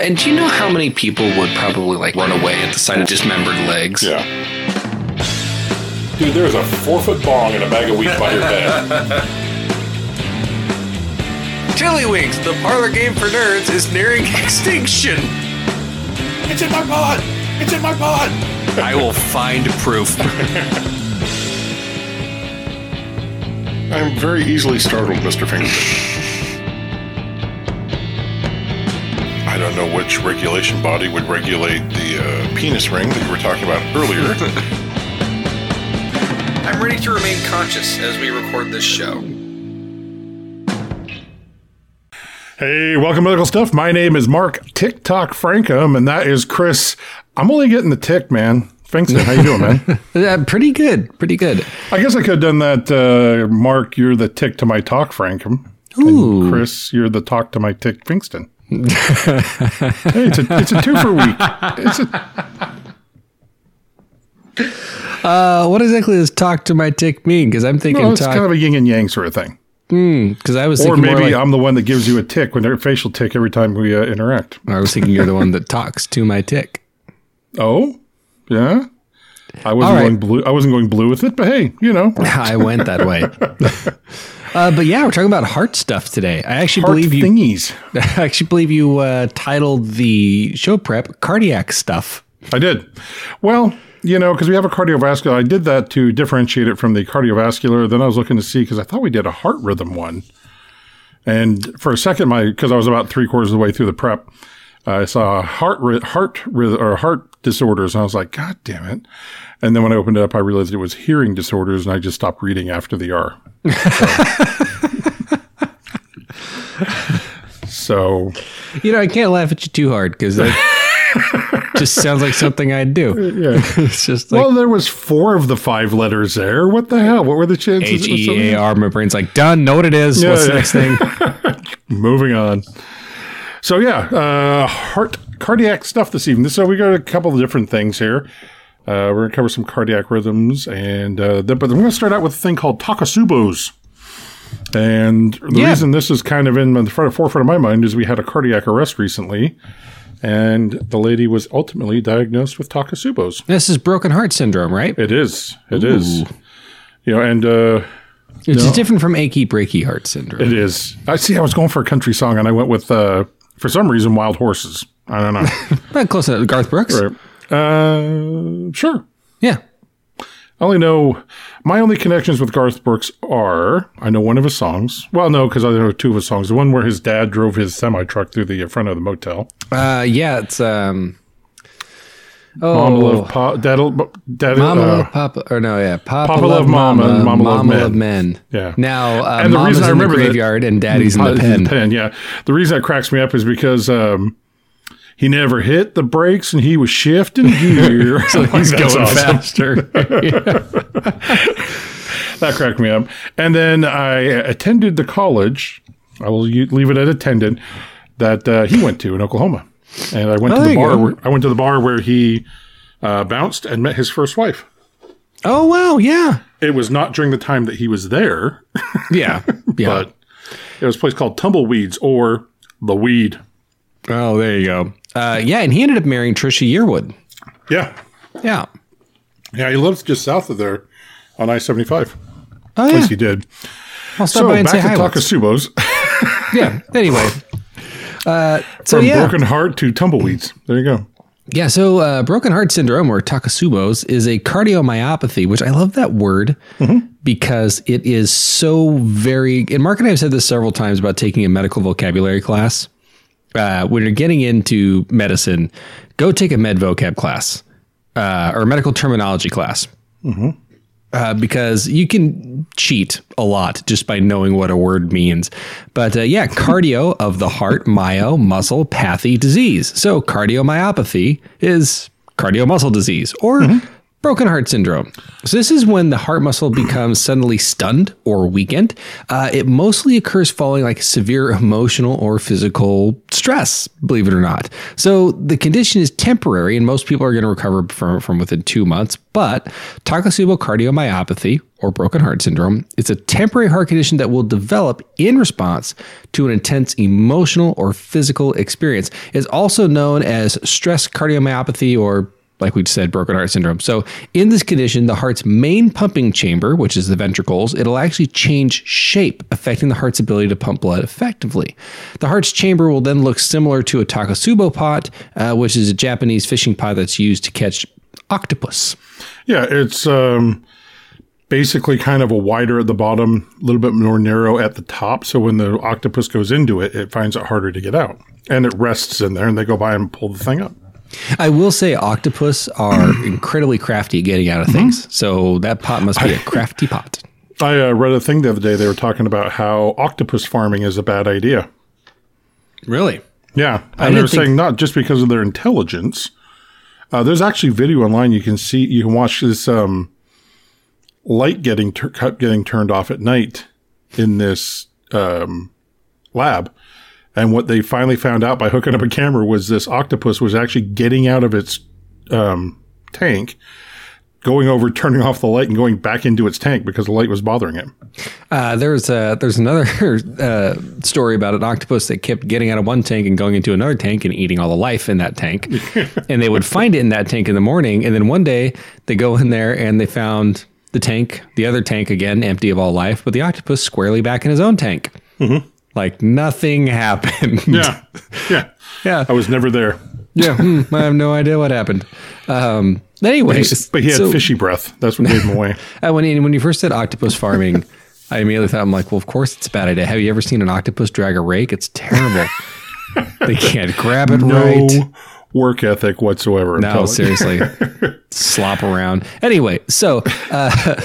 And do you know how many people would probably like run away at the sight of dismembered legs? Yeah. Dude, there's a four foot bong and a bag of wheat by your bed. Tiddlywinks, the parlor game for nerds, is nearing extinction. It's in my pot! It's in my pot! I will find proof. I'm very easily startled, Mr. Fingerton. Don't know which regulation body would regulate the uh, penis ring that you were talking about earlier. I'm ready to remain conscious as we record this show. hey, welcome to Medical Stuff. My name is Mark TikTok Frankum, and that is Chris. I'm only getting the tick, man. Finkston, how you doing, man? Uh, pretty good. Pretty good. I guess I could have done that. Uh, Mark, you're the tick to my talk, Frankum. Ooh. And Chris, you're the talk to my tick, Finkston. Hey, it's a, it's a two for week. A, Uh, what exactly does talk to my tick mean? Because I'm thinking no, it's talk. kind of a yin and yang sort of thing. Because I was Or maybe like- I'm the one that gives you a tick when a facial tick every time we uh, interact. I was thinking you're the one that talks to my tick. Oh, yeah. I wasn't right. going blue. I wasn't going blue with it, but hey, you know, I went that way. Uh, but yeah, we're talking about heart stuff today. I actually heart believe you. thingies. I actually believe you uh, titled the show prep "Cardiac Stuff." I did. Well, you know, because we have a cardiovascular. I did that to differentiate it from the cardiovascular. Then I was looking to see because I thought we did a heart rhythm one. And for a second, my because I was about three quarters of the way through the prep, I saw heart heart rhythm or heart disorders, and I was like, God damn it! And then when I opened it up, I realized it was hearing disorders, and I just stopped reading after the R. So, You know, I can't laugh at you too hard because that just sounds like something I'd do. yeah. It's just like well, there was four of the five letters there. What the hell? What were the chances? H E A R. My brain's like done. Know what it is. Yeah, What's the next thing? Moving on. So yeah, uh, heart cardiac stuff this evening. So we got a couple of different things here. Uh, we're gonna cover some cardiac rhythms, and uh, then, but I'm gonna start out with a thing called takotsubos. And the Yeah. reason this is kind of in the front, forefront of my mind is we had a cardiac arrest recently, and the lady was ultimately diagnosed with takotsubos. This is broken heart syndrome, right? It is. It is. You know, and uh, It's No. different from achy breaky heart syndrome. It is. I see. I was going for a country song, and I went with, uh, for some reason, Wild Horses. I don't know. Not close enough. Garth Brooks. right. Uh, sure. Yeah. I only know my only connections with Garth Brooks are I know one of his songs. Well, no, because I know two of his songs. The one where his dad drove his semi truck through the front of the motel. Uh, yeah. It's um. Mama Oh, love pa, dad'll, dad'll, Mama uh, love Papa, or no, yeah, Papa, Papa love love Mama, Mama, and Mama Mama, love love men. men. Yeah. Now, uh, And the reason I in the remember that- and Daddy's in the Uh, pen. pen, yeah. The reason that cracks me up is because um, he never hit the brakes and he was shifting gear. so He's going faster. That cracked me up. And then I attended the college. I will leave it at attendant that uh, he went to in Oklahoma. And I went Oh, to the bar. Where, I went to the bar where he uh, bounced and met his first wife. oh wow, yeah, It was not during the time that he was there, yeah, yeah. but it was a place called Tumbleweeds or the Weed. Oh, there you go. Uh, yeah, and he ended up marrying Trisha Yearwood. Yeah, Yeah. yeah. He lives just south of there on I seventy five. Oh At yeah. least he did. I'll stop So by and back say to hi. Takotsubos. Yeah. Anyway. Uh, so From yeah. broken heart to tumbleweeds. There you go. Yeah, so uh, broken heart syndrome or Takotsubos is a cardiomyopathy, which I love that word because it is so very. And Mark and I have said this several times about taking a medical vocabulary class. Uh, when you're getting into medicine, go take a med vocab class uh, or a medical terminology class. Uh, because you can cheat a lot just by knowing what a word means. But uh, yeah, cardio of the heart, myo, muscle, pathy, disease. So cardiomyopathy is cardio-muscle disease or broken heart syndrome. So this is when the heart muscle becomes suddenly stunned or weakened. Uh, it mostly occurs following like severe emotional or physical stress, believe it or not. So the condition is temporary and most people are going to recover from, from within two months. But Takotsubo cardiomyopathy or broken heart syndrome is a temporary heart condition that will develop in response to an intense emotional or physical experience. It's also known as stress cardiomyopathy or like we said, broken heart syndrome. So, in this condition, the heart's main pumping chamber, which is the ventricles, it'll actually change shape, affecting the heart's ability to pump blood effectively. The heart's chamber will then look similar to a takotsubo pot, uh, which is a Japanese fishing pot that's used to catch octopus. Yeah, it's um, basically kind of a wider at the bottom, a little bit more narrow at the top. So when the octopus goes into it, it finds it harder to get out. And it rests in there, and they go by and pull the thing up. I will say octopus are incredibly crafty at getting out of things. So that pot must be a crafty pot. I uh, read a thing the other day. They were talking about how octopus farming is a bad idea. Really? Yeah, and they were think- saying not just because of their intelligence. Uh, there's actually video online you can see. You can watch this um, light getting tur- cut getting turned off at night in this um, lab. And what they finally found out by hooking up a camera was this octopus was actually getting out of its um, tank, going over, turning off the light, and going back into its tank because the light was bothering it. Uh, there's uh, there's another uh, story about an octopus that kept getting out of one tank and going into another tank and eating all the life in that tank. and they would find it in that tank in the morning, and then one day they go in there and they found the tank, the other tank again, empty of all life, but the octopus squarely back in his own tank. Like nothing happened. Yeah, yeah, yeah, I was never there, yeah. hmm, I have no idea what happened. Um, anyways, but he had so- fishy breath. That's what gave him away. Uh, when you, when you first said octopus farming, I immediately thought I'm like, well, of course it's a bad idea. Have you ever seen an octopus drag a rake? It's terrible. they can't grab it no right. Work ethic whatsoever. I'm No, seriously, slop around. Anyway, so uh,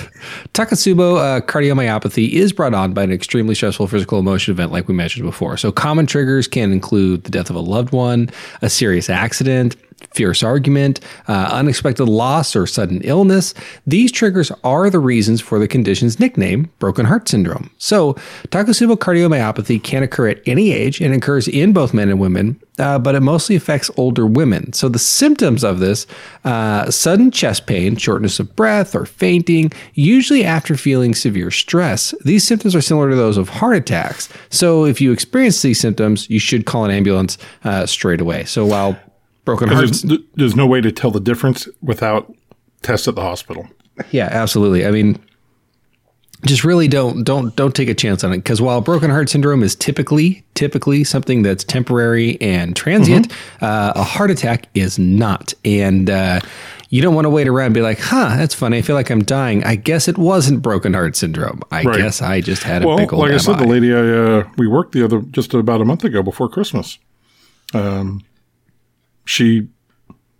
uh, cardiomyopathy is brought on by an extremely stressful physical emotion event, like we mentioned before. So, common triggers can include the death of a loved one, a serious accident, fierce argument, uh, unexpected loss, or sudden illness. These triggers are the reasons for the condition's nickname, broken heart syndrome. So, Takotsubo cardiomyopathy can occur at any age and occurs in both men and women, uh, but it mostly affects older women. So, the symptoms of this uh, sudden chest pain, shortness of breath, or fainting, usually after feeling severe stress. These symptoms are similar to those of heart attacks. So, if you experience these symptoms, you should call an ambulance uh, straight away. So, while broken hearts. There's, there's no way to tell the difference without tests at the hospital. Yeah, absolutely. I mean, just really don't don't don't take a chance on it because while broken heart syndrome is typically typically something that's temporary and transient, uh, a heart attack is not, and uh, you don't want to wait around and be like, "Huh, that's funny. I feel like I'm dying. I guess it wasn't broken heart syndrome. I Right. guess I just had a Well, big old like I said, the lady I, uh, we worked the other just about a month ago before Christmas, um, she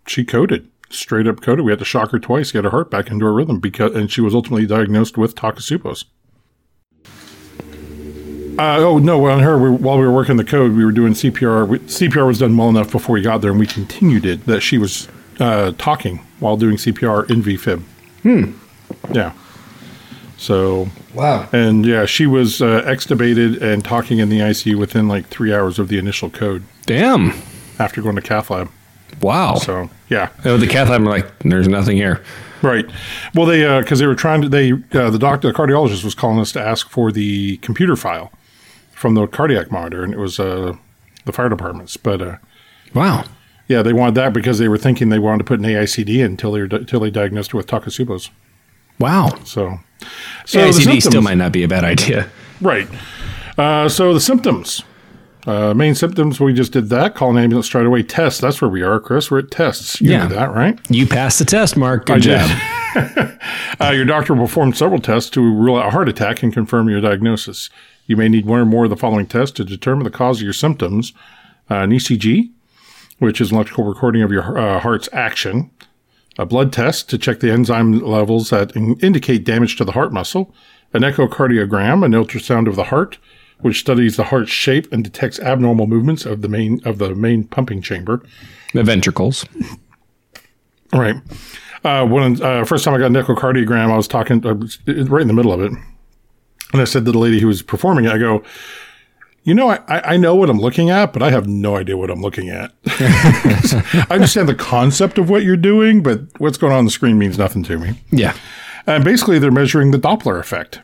she coded straight up coded. We had to shock her twice, get her heart back into her rhythm because, and she was ultimately diagnosed with Takotsubos. Uh, oh no! On her, we, while we were working the code, we were doing CPR. We, CPR was done well enough before we got there, and we continued it. That she was uh, talking while doing CPR in VFib. Hmm. Yeah. So wow. and yeah, she was uh, extubated and talking in the ICU within like three hours of the initial code Damn. after going to cath lab. Wow. So yeah, Oh, the cath lab were like, "There's nothing here." right. Well, they because they were trying to they uh, the doctor the cardiologist was calling us to ask for the computer file from the cardiac monitor, and it was uh, the fire departments. But uh, Wow. yeah, they wanted that because they were thinking they wanted to put an AICD in until they were, until they diagnosed her with Takotsubos. Wow. So so the ACD still might not be a bad idea. Right. Uh, so the symptoms. Uh, main symptoms, we just did that. Call an ambulance straight away. Tests. That's where we are, Chris. We're at tests. You Yeah. know that, right? You passed the test, Mark. Good I job. Uh, your doctor will perform several tests to rule out a heart attack and confirm your diagnosis. You may need one or more of the following tests to determine the cause of your symptoms uh, an ECG, which is an electrical recording of your uh, heart's action, a blood test to check the enzyme levels that in- indicate damage to the heart muscle, an echocardiogram, an ultrasound of the heart, which studies the heart's shape and detects abnormal movements of the main of the main pumping chamber. The ventricles. All right. Uh, when uh, first time I got an echocardiogram, I was talking was right in the middle of it, and I said to the lady who was performing it, I go, "You know, I, I know what I'm looking at, but I have no idea what I'm looking at. I understand the concept of what you're doing, but what's going on on the screen means nothing to me." Yeah. And basically, they're measuring the Doppler effect.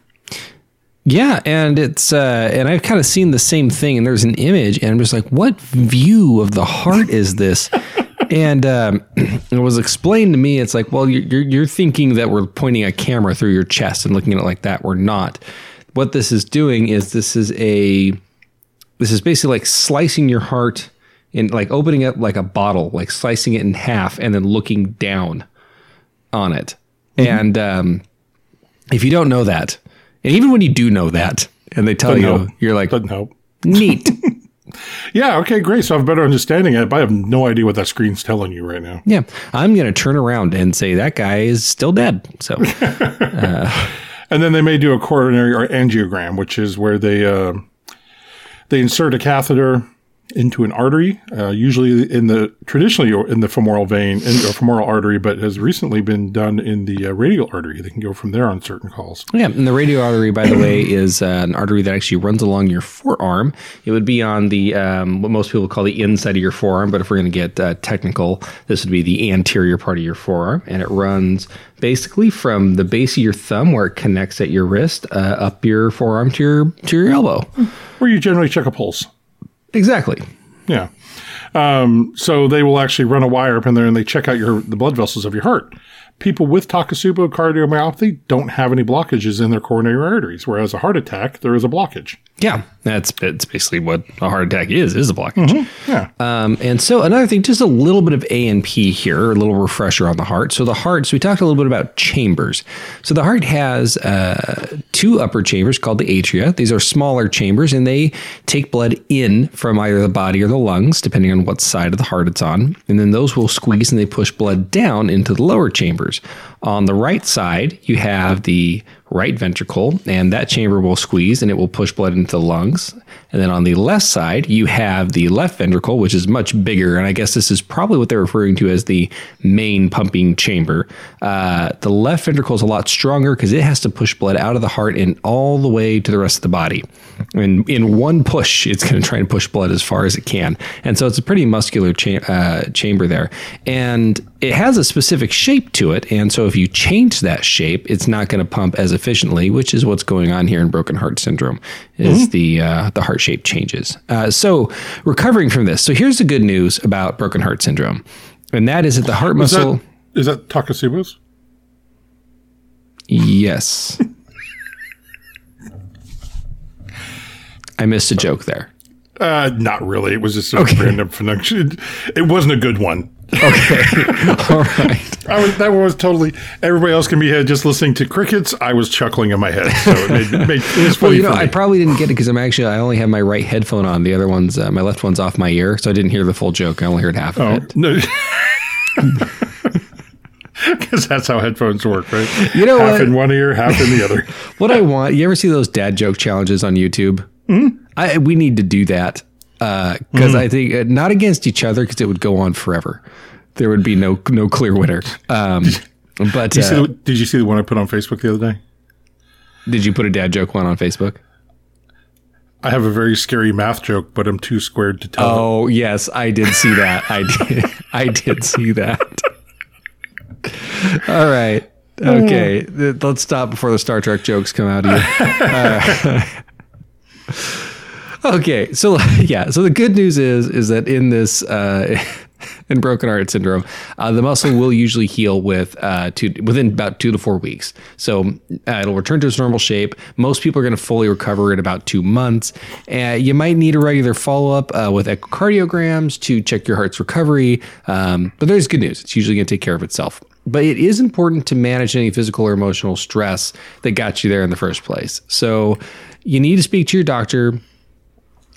Yeah, and it's uh, and I've kind of seen the same thing. And there's an image, and I'm just like, what view of the heart is this? and um, it was explained to me. It's like, well, you're, you're you're thinking that we're pointing a camera through your chest and looking at it like that. We're not. What this is doing is this is a this is basically like slicing your heart and like opening up like a bottle, like slicing it in half and then looking down on it. And um, if you don't know that, and even when you do know that, and they tell Doesn't you, help. you're like, Doesn't help. neat. Yeah, okay, great. So I have a better understanding of it, but I have no idea what that screen's telling you right now. yeah, I'm going to turn around and say that guy is still dead. So, And then they may do a coronary or angiogram, which is where they uh, they insert a catheter into an artery, uh, usually in the traditionally in the femoral vein in, or femoral artery, but has recently been done in the uh, radial artery. They can go from there on certain calls. yeah, and the radial artery, by the way, is uh, an artery that actually runs along your forearm. It would be on the um, what most people call the inside of your forearm, but if we're going to get uh, technical, this would be the anterior part of your forearm, and it runs basically from the base of your thumb where it connects at your wrist uh, up your forearm to your to your elbow. Where you generally check a pulse. Exactly. Yeah. Um, so they will actually run a wire up in there and they check out your the blood vessels of your heart. People with Takotsubo cardiomyopathy don't have any blockages in their coronary arteries, whereas a heart attack there is a blockage. Yeah, that's it's basically what a heart attack is is a blockage. Yeah. Um, and so another thing, just a little bit of A and P here, a little refresher on the heart. So the heart. So we talked a little bit about chambers. So the heart has uh, two upper chambers called the atria. These are smaller chambers, and they take blood in from either the body or the lungs, depending on what side of the heart it's on. And then those will squeeze and they push blood down into the lower chambers. On the right side, you have the right ventricle, and that chamber will squeeze and it will push blood into the lungs. And then on the left side, you have the left ventricle, which is much bigger. And I guess this is probably what they're referring to as the main pumping chamber. Uh, the left ventricle is a lot stronger because it has to push blood out of the heart and all the way to the rest of the body. And in one push, it's going to try and push blood as far as it can. And so it's a pretty muscular cha- uh, chamber there. And it has a specific shape to it. And so if you change that shape, it's not going to pump as efficiently, which is what's going on here in broken heart syndrome, is the, uh, the heart shape changes. Uh, so recovering from this. So here's the good news about broken heart syndrome. And that is that the heart Is muscle. that, is that Takotsubo's? Yes. I missed a joke there. Uh, not really. It was just a random phenomenon. It wasn't a good one. All right. I was, that one was totally. Everybody else can be uh, just listening to crickets. I was chuckling in my head, so it made, made it was Well, you know. I probably didn't get it because I'm actually I only have my right headphone on. The other one's uh, my left one's off my ear, so I didn't hear the full joke. I only heard half of it. no. Because that's how headphones work, right? You know half what? in one ear, half in the other. What I want, you ever see those dad joke challenges on YouTube? Mm-hmm. I we need to do that because Mm-hmm. I think uh, not against each other because it would go on forever. There would be no no clear winner. Um, but Did you, see uh, the, did you see the one I put on Facebook the other day? did you put a dad joke one on Facebook? I have a very scary math joke, but I'm too squared to tell. it. Oh yes, I did see that. I did. I did see that. All right. Okay. Let's stop before the Star Trek jokes come out of you. Uh, okay. So yeah. So the good news is is that in this uh, in broken heart syndrome, uh, the muscle will usually heal with uh, two, within about two to four weeks. So uh, it'll return to its normal shape. Most people are going to fully recover in about two months. You might need a regular follow up uh, with echocardiograms to check your heart's recovery. Um, but there's good news; it's usually going to take care of itself. But it is important to manage any physical or emotional stress that got you there in the first place. So you need to speak to your doctor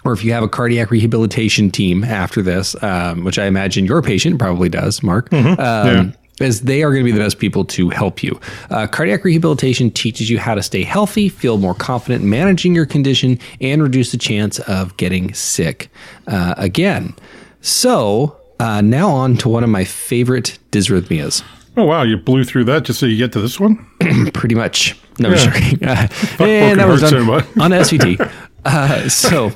or if you have a cardiac rehabilitation team after this, um, which I imagine your patient probably does, Mark, um, as they are going to be the best people to help you. Uh, cardiac rehabilitation teaches you how to stay healthy, feel more confident managing your condition, and reduce the chance of getting sick uh, again. So uh, now on to one of my favorite dysrhythmias. Oh wow, you blew through that just so you get to this one. Pretty much. No, Yeah. Uh, and that was on, on SVT. Uh, so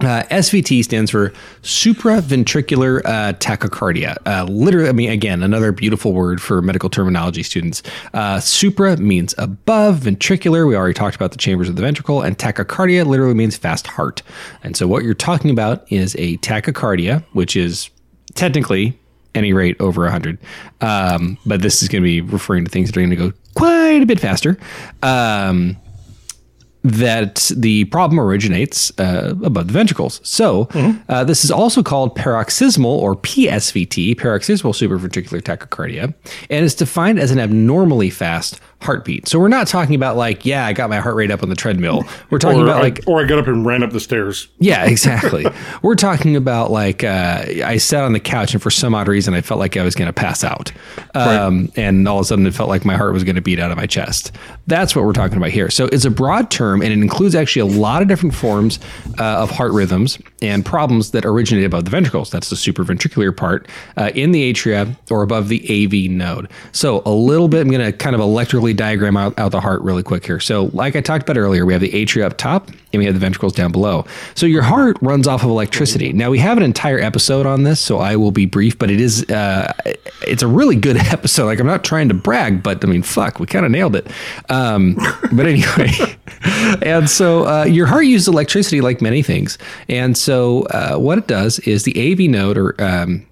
Uh, SVT stands for supraventricular uh, tachycardia. Uh, literally, I mean, again, another beautiful word for medical terminology students. Uh, supra means above, ventricular, we already talked about the chambers of the ventricle, and tachycardia literally means fast heart. And so, what you're talking about is a tachycardia, which is technically any rate over 100. Um, but this is going to be referring to things that are going to go quite a bit faster. Um, that the problem originates uh, above the ventricles. So, mm-hmm. uh, this is also called paroxysmal or PSVT, paroxysmal supraventricular tachycardia, and it's defined as an abnormally fast heartbeat. So we're not talking about like, yeah, I got my heart rate up on the treadmill. We're talking or about I, like, or I got up and ran up the stairs. Yeah, exactly. we're talking about like, uh, I sat on the couch and for some odd reason I felt like I was going to pass out, um, right. and all of a sudden it felt like my heart was going to beat out of my chest. That's what we're talking about here. So it's a broad term and it includes actually a lot of different forms uh, of heart rhythms and problems that originate above the ventricles. That's the supraventricular part uh, in the atria or above the AV node. So a little bit, I'm going to kind of electrically diagram out, out the heart really quick here. So, like I talked about earlier, we have the atria up top and we have the ventricles down below. So, your heart runs off of electricity. Now, we have an entire episode on this, so I will be brief, but it is uh, it's a really good episode. Like, I'm not trying to brag, but I mean, fuck, we kind of nailed it. Um, but anyway, and so uh, your heart uses electricity like many things, and so uh, what it does is the AV node or um,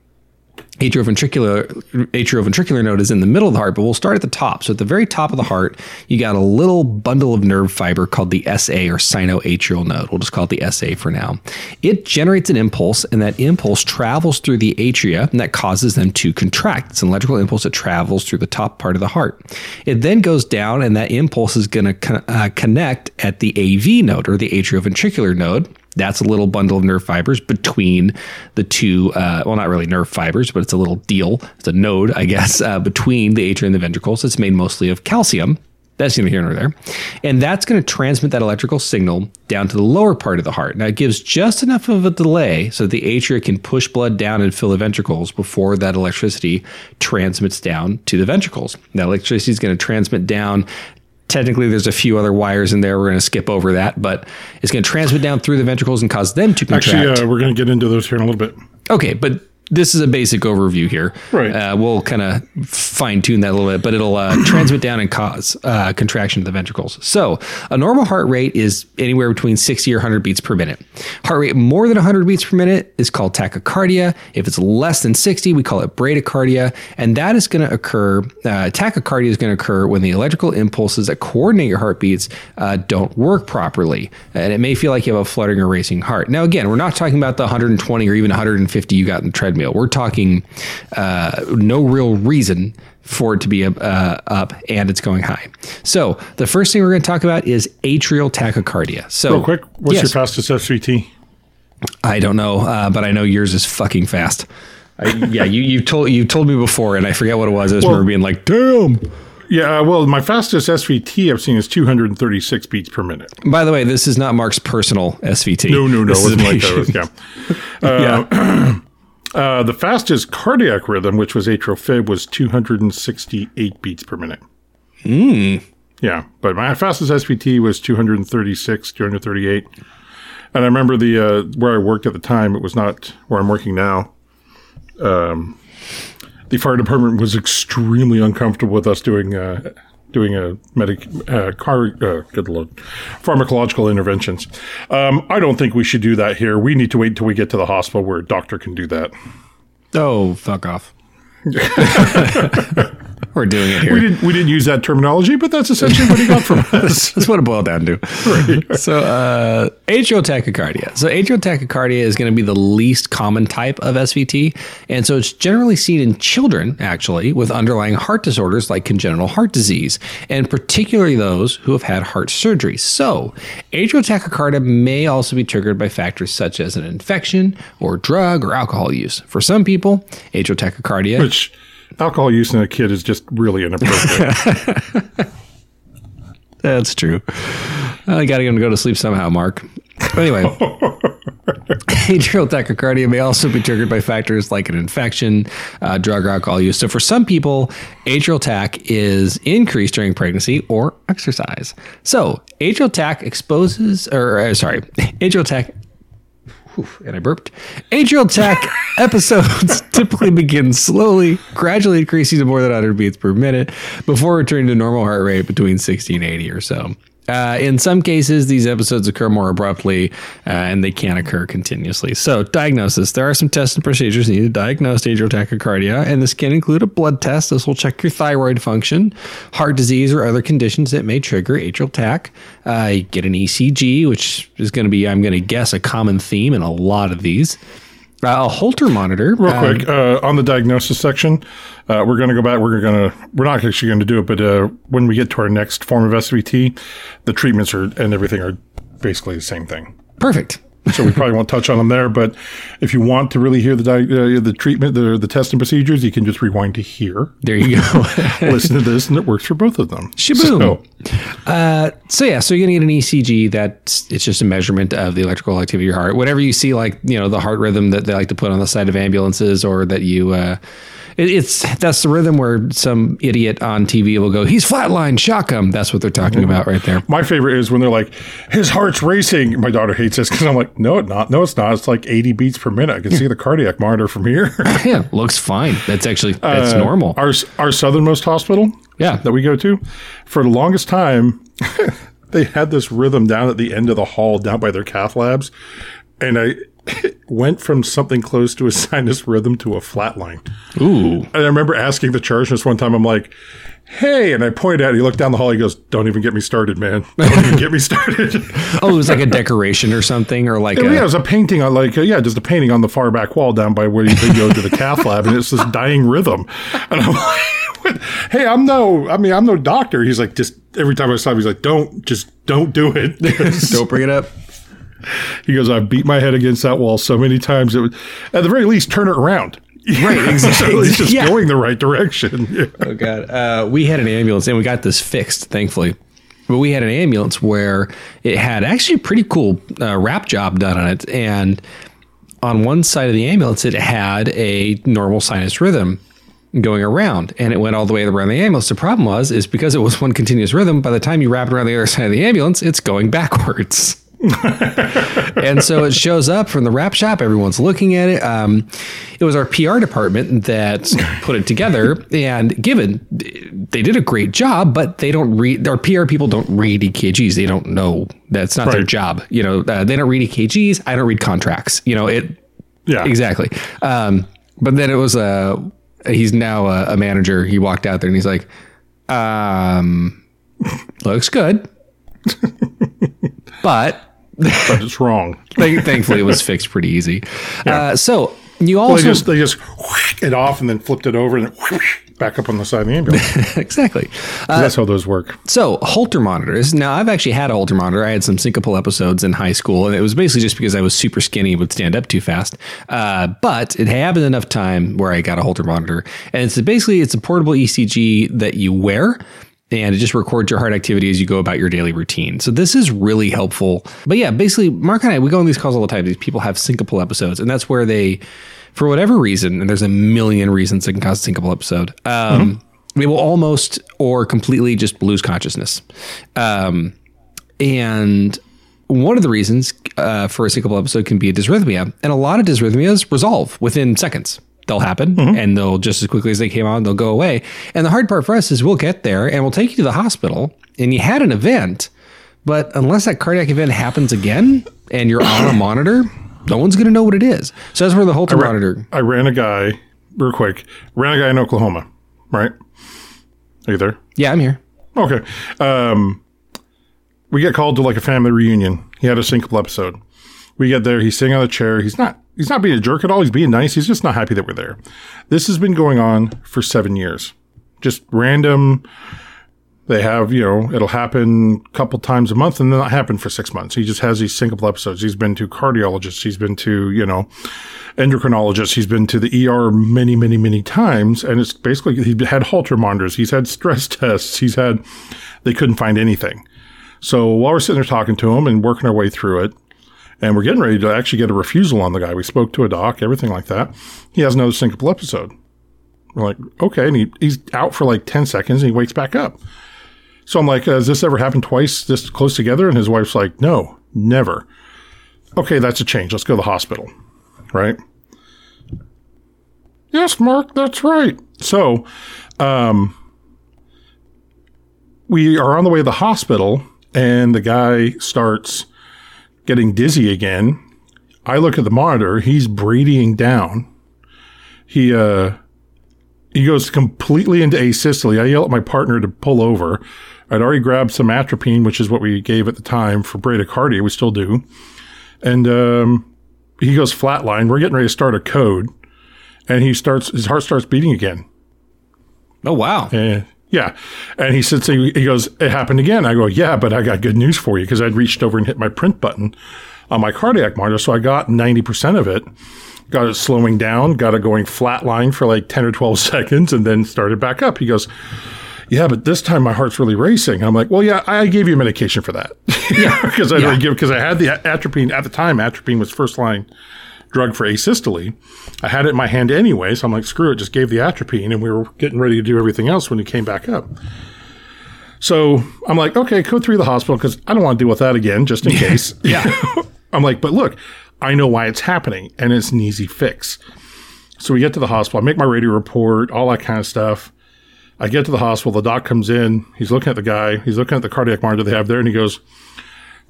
atrioventricular atrioventricular node is in the middle of the heart, but we'll start at the top. So at the very top of the heart, you got a little bundle of nerve fiber called the SA or sinoatrial node. We'll just call it the SA for now. It generates an impulse, and that impulse travels through the atria, and that causes them to contract. It's an electrical impulse that travels through the top part of the heart. It then goes down, and that impulse is going to co- uh, connect at the AV node or the atrioventricular node that's a little bundle of nerve fibers between the two, uh, well, not really nerve fibers, but it's a little deal. It's a node, I guess, uh, between the atria and the ventricles. It's made mostly of calcium. That's neither here nor there. And that's going to transmit that electrical signal down to the lower part of the heart. Now, it gives just enough of a delay so that the atria can push blood down and fill the ventricles before that electricity transmits down to the ventricles. That electricity is going to transmit down technically there's a few other wires in there. We're going to skip over that, but it's going to transmit down through the ventricles and cause them to contract. Actually, uh, we're going to get into those here in a little bit. Okay, but this is a basic overview here. Right. Uh, we'll kind of fine tune that a little bit, but it'll uh, transmit down and cause uh, contraction of the ventricles. So a normal heart rate is anywhere between 60 or 100 beats per minute. Heart rate more than 100 beats per minute is called tachycardia. If it's less than 60, we call it bradycardia. And that is going to occur, uh, tachycardia is going to occur when the electrical impulses that coordinate your heartbeats uh, don't work properly. And it may feel like you have a fluttering or racing heart. Now, again, we're not talking about the 120 or even 150 you got in the treadmill We're talking uh, no real reason for it to be uh, up and it's going high. So the first thing we're going to talk about is atrial tachycardia. So real quick, what's yes. your fastest SVT? I don't know, uh, but I know yours is fucking fast. I, yeah, you you told you told me before, and I forget what it was. I was well, remember being like, "Damn." Yeah, well, my fastest SVT I've seen is 236 beats per minute. By the way, this is not Mark's personal SVT. No, no, no, it wasn't like that. yeah. Uh, yeah. Uh, the fastest cardiac rhythm, which was atrial fib, was 268 beats per minute. Mm. Yeah, but my fastest SVT was 236, 238. And I remember the uh, where I worked at the time. It was not where I'm working now. Um, the fire department was extremely uncomfortable with us doing uh, doing a medic uh, car uh, good Lord, pharmacological interventions. Um, I don't think we should do that here. We need to wait until we get to the hospital where a doctor can do that. Oh, fuck off. We're doing it here. We didn't we didn't use that terminology, but that's essentially what he got from us. that's what it boiled down to. Right. So uh, atrial tachycardia. So atrial tachycardia is going to be the least common type of SVT, and so it's generally seen in children actually with underlying heart disorders like congenital heart disease, and particularly those who have had heart surgery. So atrial tachycardia may also be triggered by factors such as an infection or drug or alcohol use. For some people, atrial tachycardia, which alcohol use in a kid is just really inappropriate. That's true. I got to get him to go to sleep somehow, Mark. Anyway, atrial tachycardia may also be triggered by factors like an infection, uh, drug or alcohol use. So, for some people, atrial tach is increased during pregnancy or exercise. So, atrial tach exposes, or uh, sorry, atrial tach and I burped. Atrial tach episodes typically begin slowly, gradually increasing to more than 100 beats per minute before returning to normal heart rate between 60 and 80 or so. Uh, in some cases, these episodes occur more abruptly uh, and they can occur continuously. So, diagnosis there are some tests and procedures needed to diagnose atrial tachycardia, and this can include a blood test. This will check your thyroid function, heart disease, or other conditions that may trigger atrial tach. Uh, get an ECG, which is going to be, I'm going to guess, a common theme in a lot of these. Uh, a Holter monitor. Real quick, uh, on the diagnosis section, uh, we're going to go back. We're going to, we're not actually going to do it, but uh, when we get to our next form of SVT, the treatments are and everything are basically the same thing. Perfect. So we probably won't touch on them there. But if you want to really hear the di- uh, the treatment, the the testing procedures, you can just rewind to here, There you go. listen to this, and it works for both of them. Shaboom. So, Uh, so yeah, so you're gonna get an ECG. That's it's just a measurement of the electrical activity of your heart. Whatever you see, like you know the heart rhythm that they like to put on the side of ambulances, or that you, uh, it, it's that's the rhythm where some idiot on TV will go, "He's flatline, shock him." That's what they're talking about right there. My favorite is when they're like, his heart's racing. My daughter hates this because I'm like, no, it's not. No, it's not. It's like 80 beats per minute. I can see the cardiac monitor from here. yeah, looks fine. That's actually that's Uh, normal. Our our southernmost hospital Yeah, that we go to, for the longest time, they had this rhythm down at the end of the hall, down by their cath labs, and I went from something close to a sinus rhythm to a flat line. ooh, And I remember asking the chargenist one time, I'm like, "Hey," and I pointed at. it. He looked down the hall. He goes, "Don't even get me started, man. Don't even get me started." oh, it was like a decoration or something, or like yeah, a, it was a painting on like uh, yeah, just a painting on the far back wall down by where you go to the cath lab, and it's this dying rhythm. And I'm like, "Hey, I'm no, I mean, I'm no doctor." He's like, just every time I saw him, he's like, "Don't, just don't do it." don't bring it up. He goes, "I've beat my head against that wall so many times. It would, at the very least, turn it around." Right, exactly. so it's just Yeah. going the right direction. Yeah. Oh god. Uh, we had an ambulance and we got this fixed, thankfully. But we had an ambulance where it had actually a pretty cool uh, wrap job done on it, and on one side of the ambulance it had a normal sinus rhythm going around, and it went all the way around the ambulance. The problem was is because it was one continuous rhythm. By the time you wrap it around the other side of the ambulance, it's going backwards. and so it shows up from the wrap shop. Everyone's looking at it. Um, it was our PR department that put it together. And given they did a great job, but they don't read. Our PR people don't read EKGs. They don't know that's not their job. You know, uh, they don't read EKGs. I don't read contracts. You know it Yeah. exactly. Um, but then it was a. he's now a, a manager. He walked out there and he's like, um, looks good, but But it's wrong. Thankfully, it was fixed pretty easy. Uh, so you Well, they just they just whack it off and then flipped it over and whoosh back up on the side of the ambulance. exactly. Uh, That's how those work. so Holter monitors. Now I've actually had a Holter monitor. I had some syncopal episodes in high school, and it was basically just because I was super skinny and would stand up too fast. Uh, but it happened enough time where I got a Holter monitor, and it's basically it's a portable ECG that you wear. And it just records your heart activity as you go about your daily routine. So this is really helpful. But yeah, basically, Mark and I we go on these calls all the time. These people have syncopal episodes, and that's where they, for whatever reason, and there's a million reasons that can cause a syncopal episode. Um, They will almost or completely just lose consciousness. Um, and one of the reasons uh, for a syncopal episode can be a dysrhythmia, and a lot of dysrhythmias resolve within seconds. They'll happen, and they'll just as quickly as they came on, they'll go away. And the hard part for us is we'll get there, and we'll take you to the hospital, and you had an event, but unless that cardiac event happens again, and you're on a monitor, no one's going to know what it is. So that's where the Holter monitor. I ran a guy real quick. Ran a guy in Oklahoma, right? Are you there? Yeah, I'm here. Okay. Um, we get called to like a family reunion. He had a syncopal episode. We get there. He's sitting on a chair. He's not. He's not being a jerk at all. He's being nice. He's just not happy that we're there. This has been going on for seven years. Just random. They have, you know, it'll happen a couple times a month and then not happen for six months. He just has these syncopal episodes. He's been to cardiologists. He's been to, you know, endocrinologists. He's been to the ER many, many, many times. And it's basically, he had Holter monitors. He's had stress tests. He's had, they couldn't find anything. So while we're sitting there talking to him and working our way through it, and we're getting ready to actually get a refusal on the guy. We spoke to a doc, everything like that. He has another syncopal episode. We're like, okay. And he, he's out for like 10 seconds and he wakes back up. So I'm like, has this ever happened twice this close together? And his wife's like, no, never. okay, that's a change. Let's go to the hospital, right? Yes, Mark, that's right. So, um, we are on the way to the hospital, and the guy starts getting dizzy again. I look at the monitor; he's bradying down. He uh, he goes completely into asystole. I yell at my partner to pull over. I'd already grabbed some atropine, which is what we gave at the time for bradycardia. We still do. And um, he goes flatline. We're getting ready to start a code, and he starts his heart starts beating again. Oh wow! And yeah, and he said, so he goes, it happened again. I go, yeah, but I got good news for you because I'd reached over and hit my print button on my cardiac monitor, so I got ninety percent of it. Got it slowing down, got it going flatline for like ten or twelve seconds, and then started back up. He goes yeah, but this time my heart's really racing. I'm like, well, yeah, I gave you medication for that. Yeah, because I yeah. give because I had the atropine at the time. Atropine was first line drug for asystole. I had it in my hand anyway, so I'm like, screw it, just gave the atropine, and we were getting ready to do everything else when he came back up. So I'm like, okay, code three of the hospital because I don't want to deal with that again, just in case. yeah. I'm like, but look, I know why it's happening, and it's an easy fix. So we get to the hospital, I make my radio report, all that kind of stuff. I get to the hospital. The doc comes in. He's looking at the guy. He's looking at the cardiac monitor they have there, and he goes,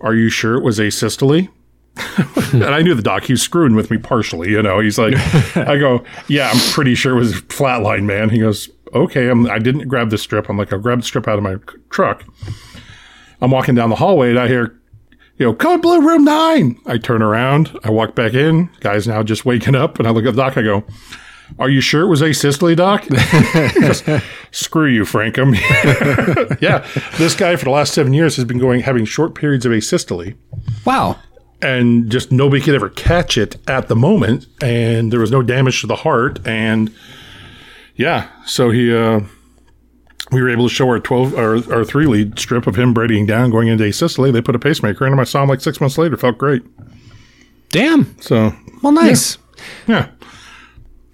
"Are you sure it was asystole?" and I knew the doc. He was screwing with me partially. You know, he's like, I go, "Yeah, I'm pretty sure it was flatline, man." He goes, "Okay." I'm, I didn't grab the strip. I'm like, I'll grab the strip out of my truck. I'm walking down the hallway, and I hear you know, code blue room nine. I turn around, I walk back in. Guy's now just waking up, and I look at the doc. I go, are you sure it was asystole, Doc? Screw you, Frankum. yeah, this guy for the last seven years has been going having short periods of asystole. Wow. And just nobody could ever catch it at the moment, and there was no damage to the heart. And yeah, so he, uh, we were able to show our twelve, our, our three lead strip of him bradying down, going into asystole. They put a pacemaker in him. I saw him like six months later. Felt great. Damn. So well, nice. yeah. yeah.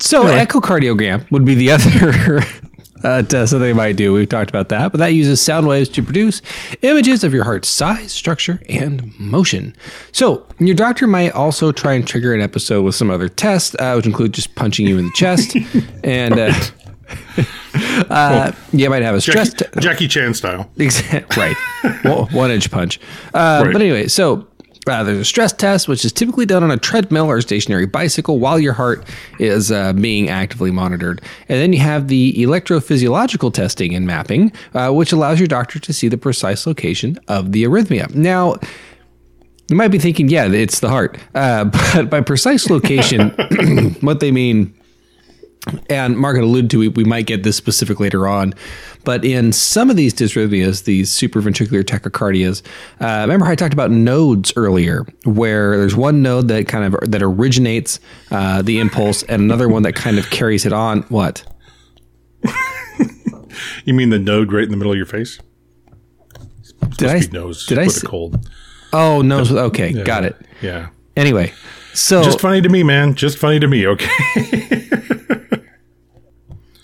So anyway. echocardiogram would be the other uh, test that they might do. We've talked about that, but that uses sound waves to produce images of your heart's size, structure, and motion. So your doctor might also try and trigger an episode with some other tests, uh, which include just punching you in the chest and. Uh, uh, you might have a stress Jackie, t- Jackie Chan style, right? one inch punch. Uh, right. But anyway, so uh, there's a stress test, which is typically done on a treadmill or stationary bicycle while your heart is uh, being actively monitored. And then you have the electrophysiological testing and mapping, uh, which allows your doctor to see the precise location of the arrhythmia. Now, you might be thinking, yeah, it's the heart. Uh, but by precise location, what they mean and Margaret alluded to, we, we might get this specific later on, but in some of these dysrhythmias, these supraventricular tachycardias, uh, remember how I talked about nodes earlier, where there's one node that kind of that originates uh, the impulse, and another one that kind of carries it on. What? you mean the node right in the middle of your face? Did I nose? Did I it cold? Oh, nose. Okay, yeah, got it. Yeah. Anyway, so just funny to me, man. Just funny to me. Okay.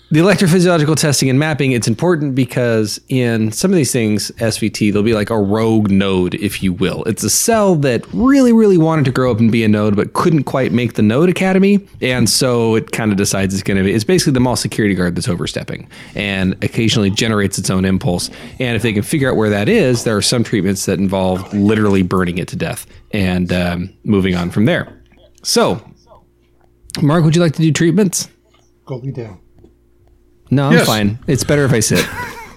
the electrophysiological testing and mapping it's important because in some of these things svt there'll be like a rogue node if you will. It's a cell that really really wanted to grow up and be a node but couldn't quite make the node academy. And so it kind of decides it's going to be it's basically the mall security guard that's overstepping and occasionally generates its own impulse. And if they can figure out where that is there are some treatments that involve literally burning it to death and um, moving on from there. So mark would you like to do treatments? Go lay down no, I'm yes. fine. It's better if I sit.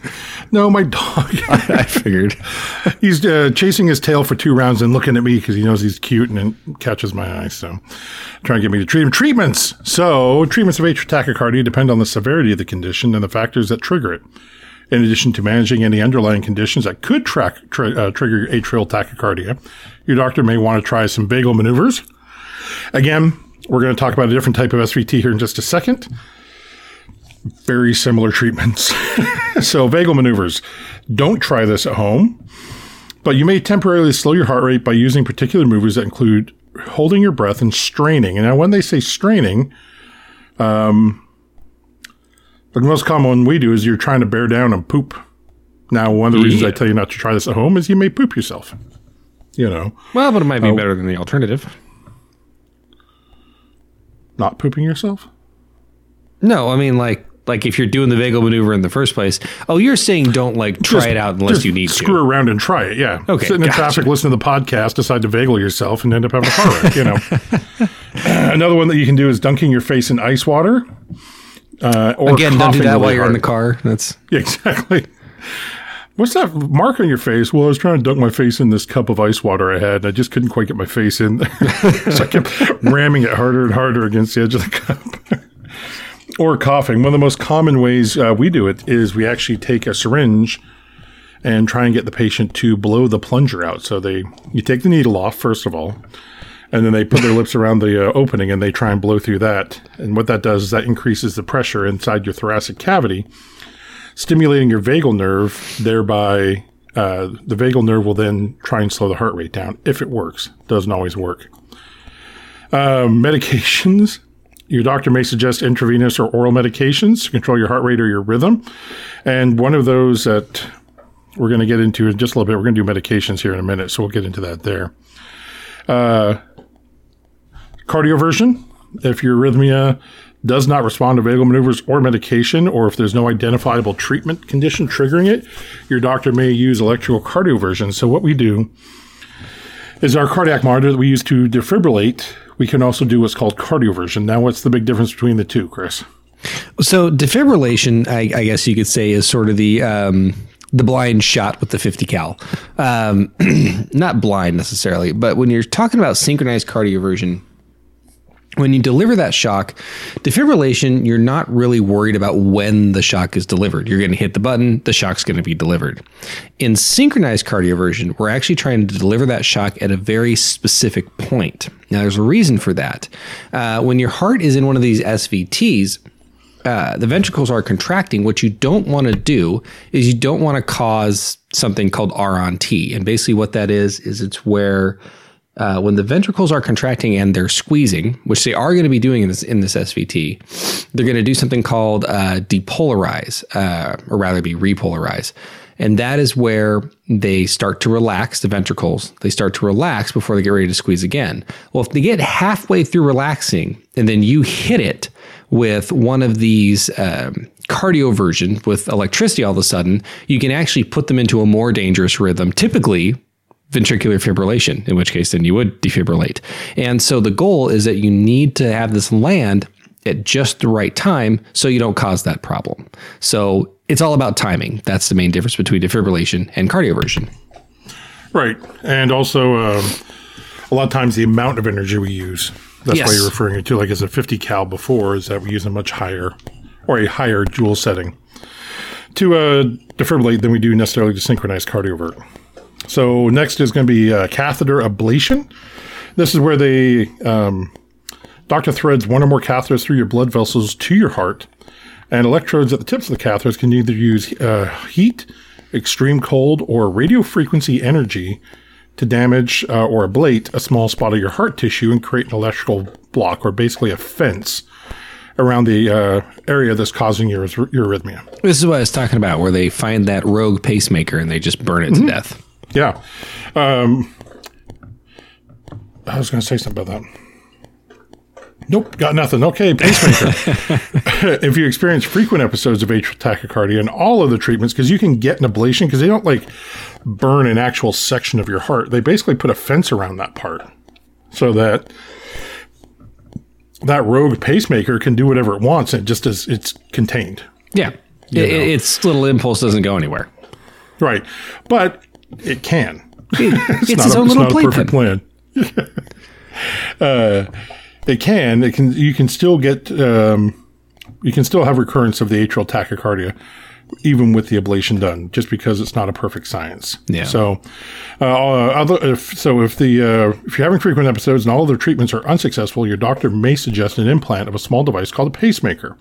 no, my dog. I, I figured. he's uh, chasing his tail for two rounds and looking at me because he knows he's cute and it catches my eye. So, trying to get me to treat him. Treatments. So, treatments of atrial tachycardia depend on the severity of the condition and the factors that trigger it. In addition to managing any underlying conditions that could track, tri- uh, trigger atrial tachycardia, your doctor may want to try some vagal maneuvers. Again, we're going to talk about a different type of SVT here in just a second very similar treatments. so, vagal maneuvers. Don't try this at home, but you may temporarily slow your heart rate by using particular maneuvers that include holding your breath and straining. And now, when they say straining, um, the most common one we do is you're trying to bear down and poop. Now, one of the reasons I tell you not to try this at home is you may poop yourself. You know, Well, but it might be better than the alternative. not pooping yourself. No, I mean like like if you're doing the vagal maneuver in the first place. Oh, you're saying don't like try Just- it out unless you need to screw to. around and try it. Yeah. Okay, Sitting in gotcha. traffic, listen to the podcast, decide to vagal yourself, and end up having a car wreck. You know. Another one that you can do is dunking your face in ice water. Uh, or Again, don't do that really while you're in the car. That's Yeah, exactly. What's that mark on your face? Well, I was trying to dunk my face in this cup of ice water I had, and I just couldn't quite get my face in there. so I kept ramming it harder and harder against the edge of the cup. or coughing. One of the most common ways uh, we do it is we actually take a syringe and try and get the patient to blow the plunger out. So they, you take the needle off first of all, and then they put their lips around the uh, opening and they try and blow through that. And what that does is that increases the pressure inside your thoracic cavity stimulating your vagal nerve, thereby uh, the vagal nerve will then try and slow the heart rate down if it works. Doesn't always work. Uh, medications. Your doctor may suggest intravenous or oral medications to control your heart rate or your rhythm. And one of those that we're going to get into in just a little bit, we're going to do medications here in a minute, so we'll get into that there. Uh, cardioversion. If your arrhythmia does not respond to vagal maneuvers or medication, or if there's no identifiable treatment condition triggering it, your doctor may use electrical cardioversion. So, what we do is our cardiac monitor that we use to defibrillate, we can also do what's called cardioversion. Now, what's the big difference between the two, Chris? so defibrillation. I, I guess you could say is sort of the um, the blind shot with the 50 cal. Um, not blind necessarily, but when you're talking about synchronized cardioversion, when you deliver that shock, defibrillation, you're not really worried about when the shock is delivered. You're going to hit the button, the shock's going to be delivered. In synchronized cardioversion, we're actually trying to deliver that shock at a very specific point. Now, there's a reason for that. Uh, when your heart is in one of these SVTs, uh, the ventricles are contracting, what you don't want to do is you don't want to cause something called R on T. And basically, what that is, is it's where uh, when the ventricles are contracting and they're squeezing, which they are going to be doing in this in this SVT, they're going to do something called uh, depolarize, uh, or rather be repolarize. And that is where they start to relax the ventricles. They start to relax before they get ready to squeeze again. Well, if they get halfway through relaxing and then you hit it with one of these um, cardioversion with electricity all of a sudden, you can actually put them into a more dangerous rhythm, typically ventricular fibrillation, in which case then you would defibrillate. And so the goal is that you need to have this land at just the right time so you don't cause that problem. So it's all about timing. That's the main difference between defibrillation and cardioversion. Right. And also, um, a lot of times the amount of energy we use, that's why you're referring it to like as a 50 cal before, is that we use a much higher or a higher joule setting to uh, defibrillate than we do necessarily to synchronize cardiovert. So next is going to be uh, catheter ablation. This is where they um, doctor threads one or more catheters through your blood vessels to your heart, and electrodes at the tips of the catheters can either use uh, heat, extreme cold, or radio frequency energy to damage uh, or ablate a small spot of your heart tissue and create an electrical block, or basically a fence around the uh, area that's causing your, your arrhythmia. This is what I was talking about, where they find that rogue pacemaker and they just burn it to death. Yeah. Um, I was going to say something about that. Nope, got nothing. Okay, pacemaker. if you experience frequent episodes of atrial tachycardia and all of the treatments, because you can get an ablation, because they don't like burn an actual section of your heart. They basically put a fence around that part so that that rogue pacemaker can do whatever it wants. And it just as it's contained. Yeah. It, its little impulse doesn't go anywhere. Right. But it can. It's, not its a, own it's little a playpen. perfect plan. uh, it can. It can. You can still get. Um, you can still have recurrence of the atrial tachycardia, even with the ablation done, just because it's not a perfect science. Yeah. So, uh, other, if, so if the uh, if you're having frequent episodes and all other treatments are unsuccessful, your doctor may suggest an implant of a small device called a pacemaker.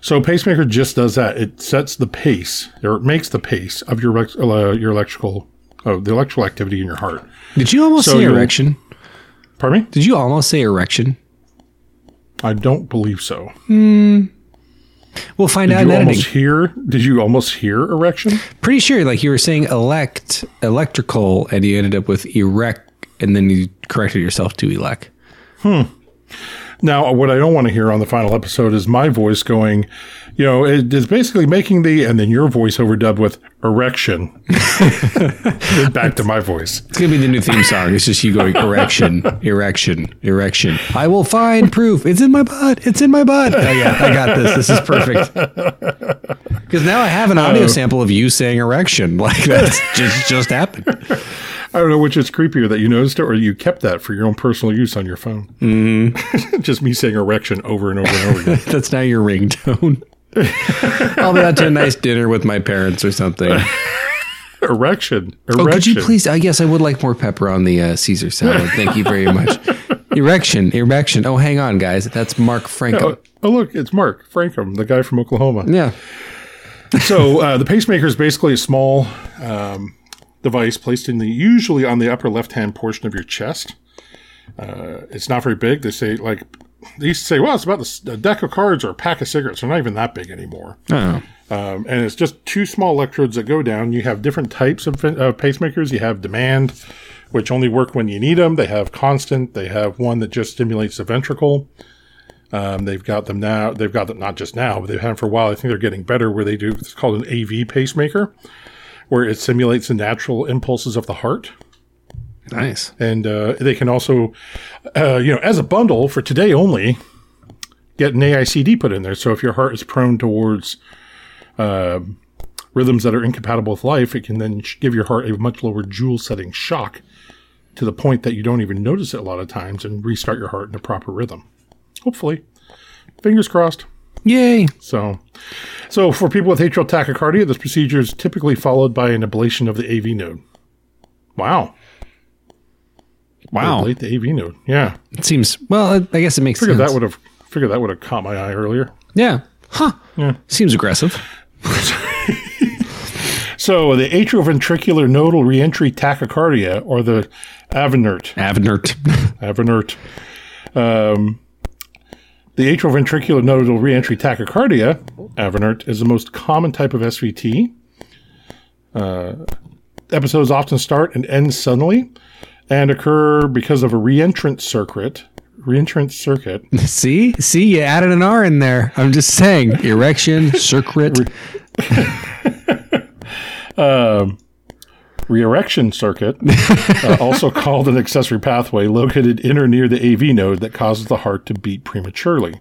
So pacemaker just does that. It sets the pace, or it makes the pace of your uh, your electrical, uh, the electrical activity in your heart. Did you almost So say erection? Pardon me? Did you almost say erection? I don't believe so. Hmm. We'll find out Did in you editing. almost hear? Did you almost hear erection? Pretty sure, like you were saying, elect electrical, and you ended up with erect, and then you corrected yourself to elect. Now, what I don't want to hear on the final episode is my voice going, you know, it is basically making the, and then your voice overdubbed with erection. Back to my voice. It's gonna be the new theme song. It's just you going erection, erection, erection. I will find proof. It's in my butt. It's in my butt. Oh yeah, I got this. This is perfect. Because now I have an audio oh. sample of you saying erection. Like that's just just happened. I don't know which is creepier that you noticed it or you kept that for your own personal use on your phone. Mm. Just me saying erection over and over and over again. That's now your ringtone. I'll be out to a nice dinner with my parents or something. erection. Oh, Erection. could you please? I guess I would like more pepper on the uh, Caesar salad. Thank you very much. Erection, erection. Oh, hang on, guys. That's Mark Franco. Oh, oh, look, it's Mark Frankham, the guy from Oklahoma. Yeah. so uh, the pacemaker is basically a small um, device placed in the usually on the upper left hand portion of your chest. Uh, it's not very big. They say like they used to say, well, it's about a deck of cards or a pack of cigarettes. They're not even that big anymore. Oh. Um, and it's just two small electrodes that go down. You have different types of uh, pacemakers. You have demand, which only work when you need them. They have constant. They have one that just stimulates the ventricle. Um, they've got them now. They've got them not just now, but they've had them for a while. I think they're getting better where they do. It's called an AV pacemaker, where it simulates the natural impulses of the heart. Nice. And uh, they can also, uh, you know, as a bundle for today only, get an AICD put in there. So if your heart is prone towards uh, rhythms that are incompatible with life, it can then sh- give your heart a much lower joule setting shock to the point that you don't even notice it a lot of times and restart your heart in a proper rhythm. Hopefully. Fingers crossed. Yay. So, so for people with atrial tachycardia, this procedure is typically followed by an ablation of the AV node. Wow. Wow. Ablate the AV node. Yeah. It seems, well, I guess it makes Figured sense. that would have figured that would have caught my eye earlier. yeah. Huh. Seems aggressive. So the atrioventricular nodal reentry tachycardia, or the AVNERT, Avnert. AVNERT, um, the atrioventricular nodal reentry tachycardia, AVNERT, is the most common type of SVT. Uh, episodes often start and end suddenly, and occur because of a reentrant circuit. Reentrant circuit See? See, you added an R in there. I'm just saying. Erection, circuit. reerection circuit, uh, also called an accessory pathway, located in or near the AV node that causes the heart to beat prematurely.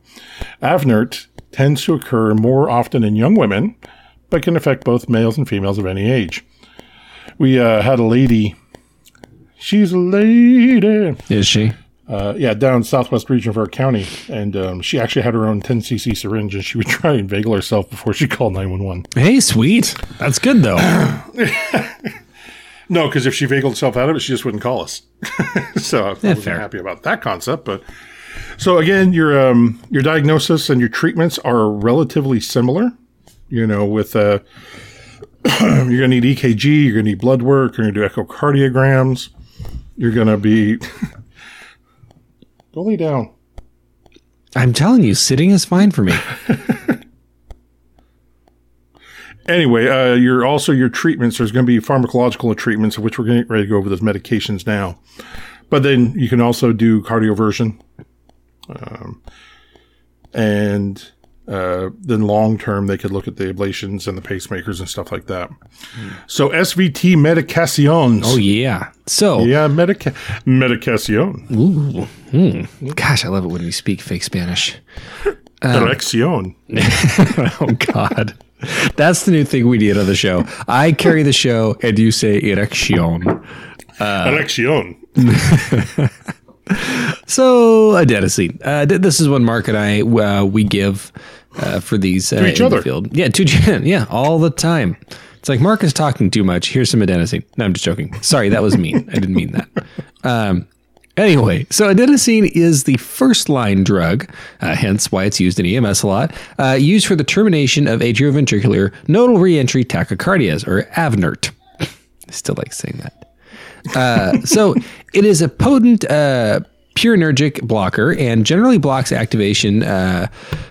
AVNERT tends to occur more often in young women, but can affect both males and females of any age. We uh, had a lady. She's a lady. Is she? Uh, yeah, down southwest region of our county, and um, she actually had her own 10 cc syringe, and she would try and inveigle herself before she called 911. Hey, sweet. That's good, though. No, because if she veiled herself out of it, she just wouldn't call us. so I wasn't fair. happy about that concept. But so again, your um, your diagnosis and your treatments are relatively similar. You know, with uh, you're gonna need EKG, you're gonna need blood work, you're gonna do echocardiograms, you're gonna be go lay down. I'm telling you, sitting is fine for me. Anyway, uh, your also your treatments. There's going to be pharmacological treatments, of which we're getting ready to go over those medications now. But then you can also do cardioversion, um, and uh, then long term they could look at the ablations and the pacemakers and stuff like that. So SVT medications. Oh, yeah. So, yeah, medica- medicación, ooh, hmm. gosh, I love it when you speak fake Spanish. dirección. oh, God. That's the new thing we need on the show. I carry the show, and you say erection. Dirección. So adenosine. Uh, th- this is one Mark and I uh, we give uh, for these uh, each in the other. field. Yeah, to yeah, all the time. It's like Mark is talking too much. Here's some adenosine. No, I'm just joking. Sorry, that was mean. I didn't mean that. Um, anyway, so adenosine is the first line drug, uh, hence why it's used in EMS a lot, uh, used for the termination of atrioventricular nodal reentry tachycardias, or AVNERT. I still like saying that. Uh, so it is a potent uh, purinergic blocker and generally blocks activation uh,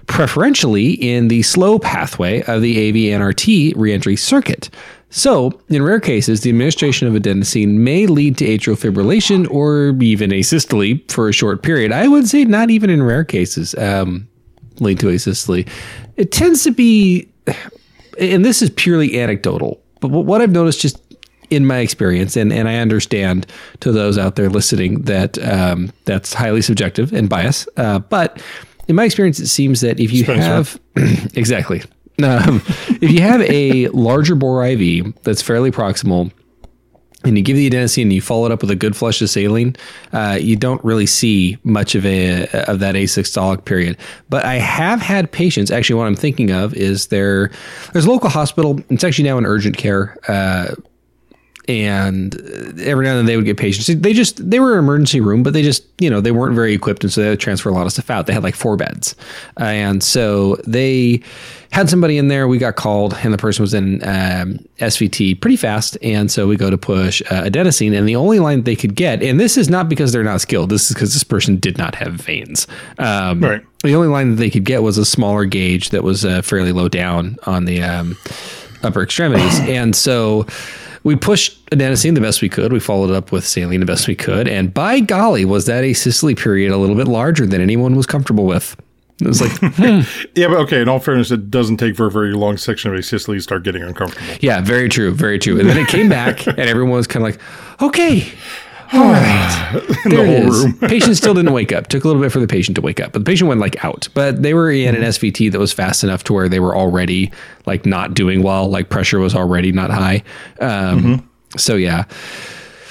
preferentially in the slow pathway of the AV-NRT reentry circuit. So, in rare cases, the administration of adenosine may lead to atrial fibrillation or even asystole for a short period. I would say not even in rare cases um, lead to asystole. It tends to be, and this is purely anecdotal, but what I've noticed just in my experience, and, and I understand to those out there listening that um, that's highly subjective and biased, uh, but in my experience, it seems that if you Spencer. have exactly um, if you have a larger bore IV that's fairly proximal, and you give the adenosine and you follow it up with a good flush of saline, uh, you don't really see much of a of that asystolic period. But I have had patients. Actually, what I'm thinking of is there. There's a local hospital. It's actually now in urgent care. Uh, and every now and then they would get patients. They just they were in an emergency room, but they just you know they weren't very equipped, and so they transfer a lot of stuff out. They had like four beds, and so they had somebody in there. We got called, and the person was in um, SVT pretty fast, and so we go to push uh, adenosine, and the only line they could get, and this is not because they're not skilled. This is because this person did not have veins. Um, Right. The only line that they could get was a smaller gauge that was uh, fairly low down on the um, upper extremities, and so we pushed adenosine the best we could. We followed up with saline the best we could. And by golly, was that asystole period a little bit larger than anyone was comfortable with. It was like, Yeah, but okay. In all fairness, it doesn't take for a very long section of asystole to start getting uncomfortable. yeah, very true, very true. And then it came back, and everyone was kind of like, okay, all right. In There the it whole is. room. patient still didn't wake up. Took a little bit for the patient to wake up, but the patient went like out. But they were in an SVT that was fast enough to where they were already like not doing well. Like pressure was already not high. Um, So yeah.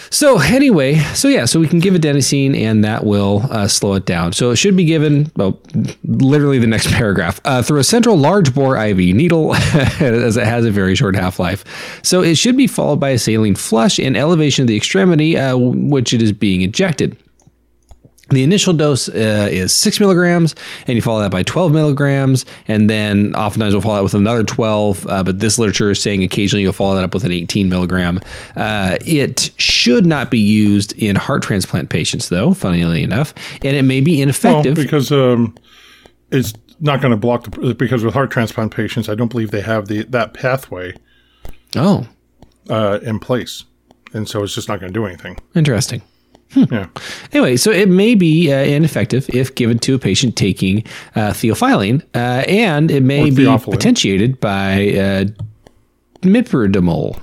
So anyway, so yeah, so we can give adenosine and that will uh, slow it down. So it should be given, well, literally the next paragraph, uh, through a central large bore IV needle, as it has a very short half life. So it should be followed by a saline flush and elevation of the extremity, uh, which it is being injected. The initial dose uh, is six milligrams, and you follow that by 12 milligrams, and then oftentimes we'll follow that with another 12. Uh, but this literature is saying occasionally you'll follow that up with an 18 milligram. Uh, it should not be used in heart transplant patients, though, funnily enough, and it may be Well, ineffective. because um, it's not going to block the because with heart transplant patients, I don't believe they have the that pathway oh, uh, in place, and so it's just not going to do anything. interesting. Yeah. Anyway, so it may be uh, ineffective if given to a patient taking uh, theophylline, uh, and it may be potentiated by uh, mipridamole.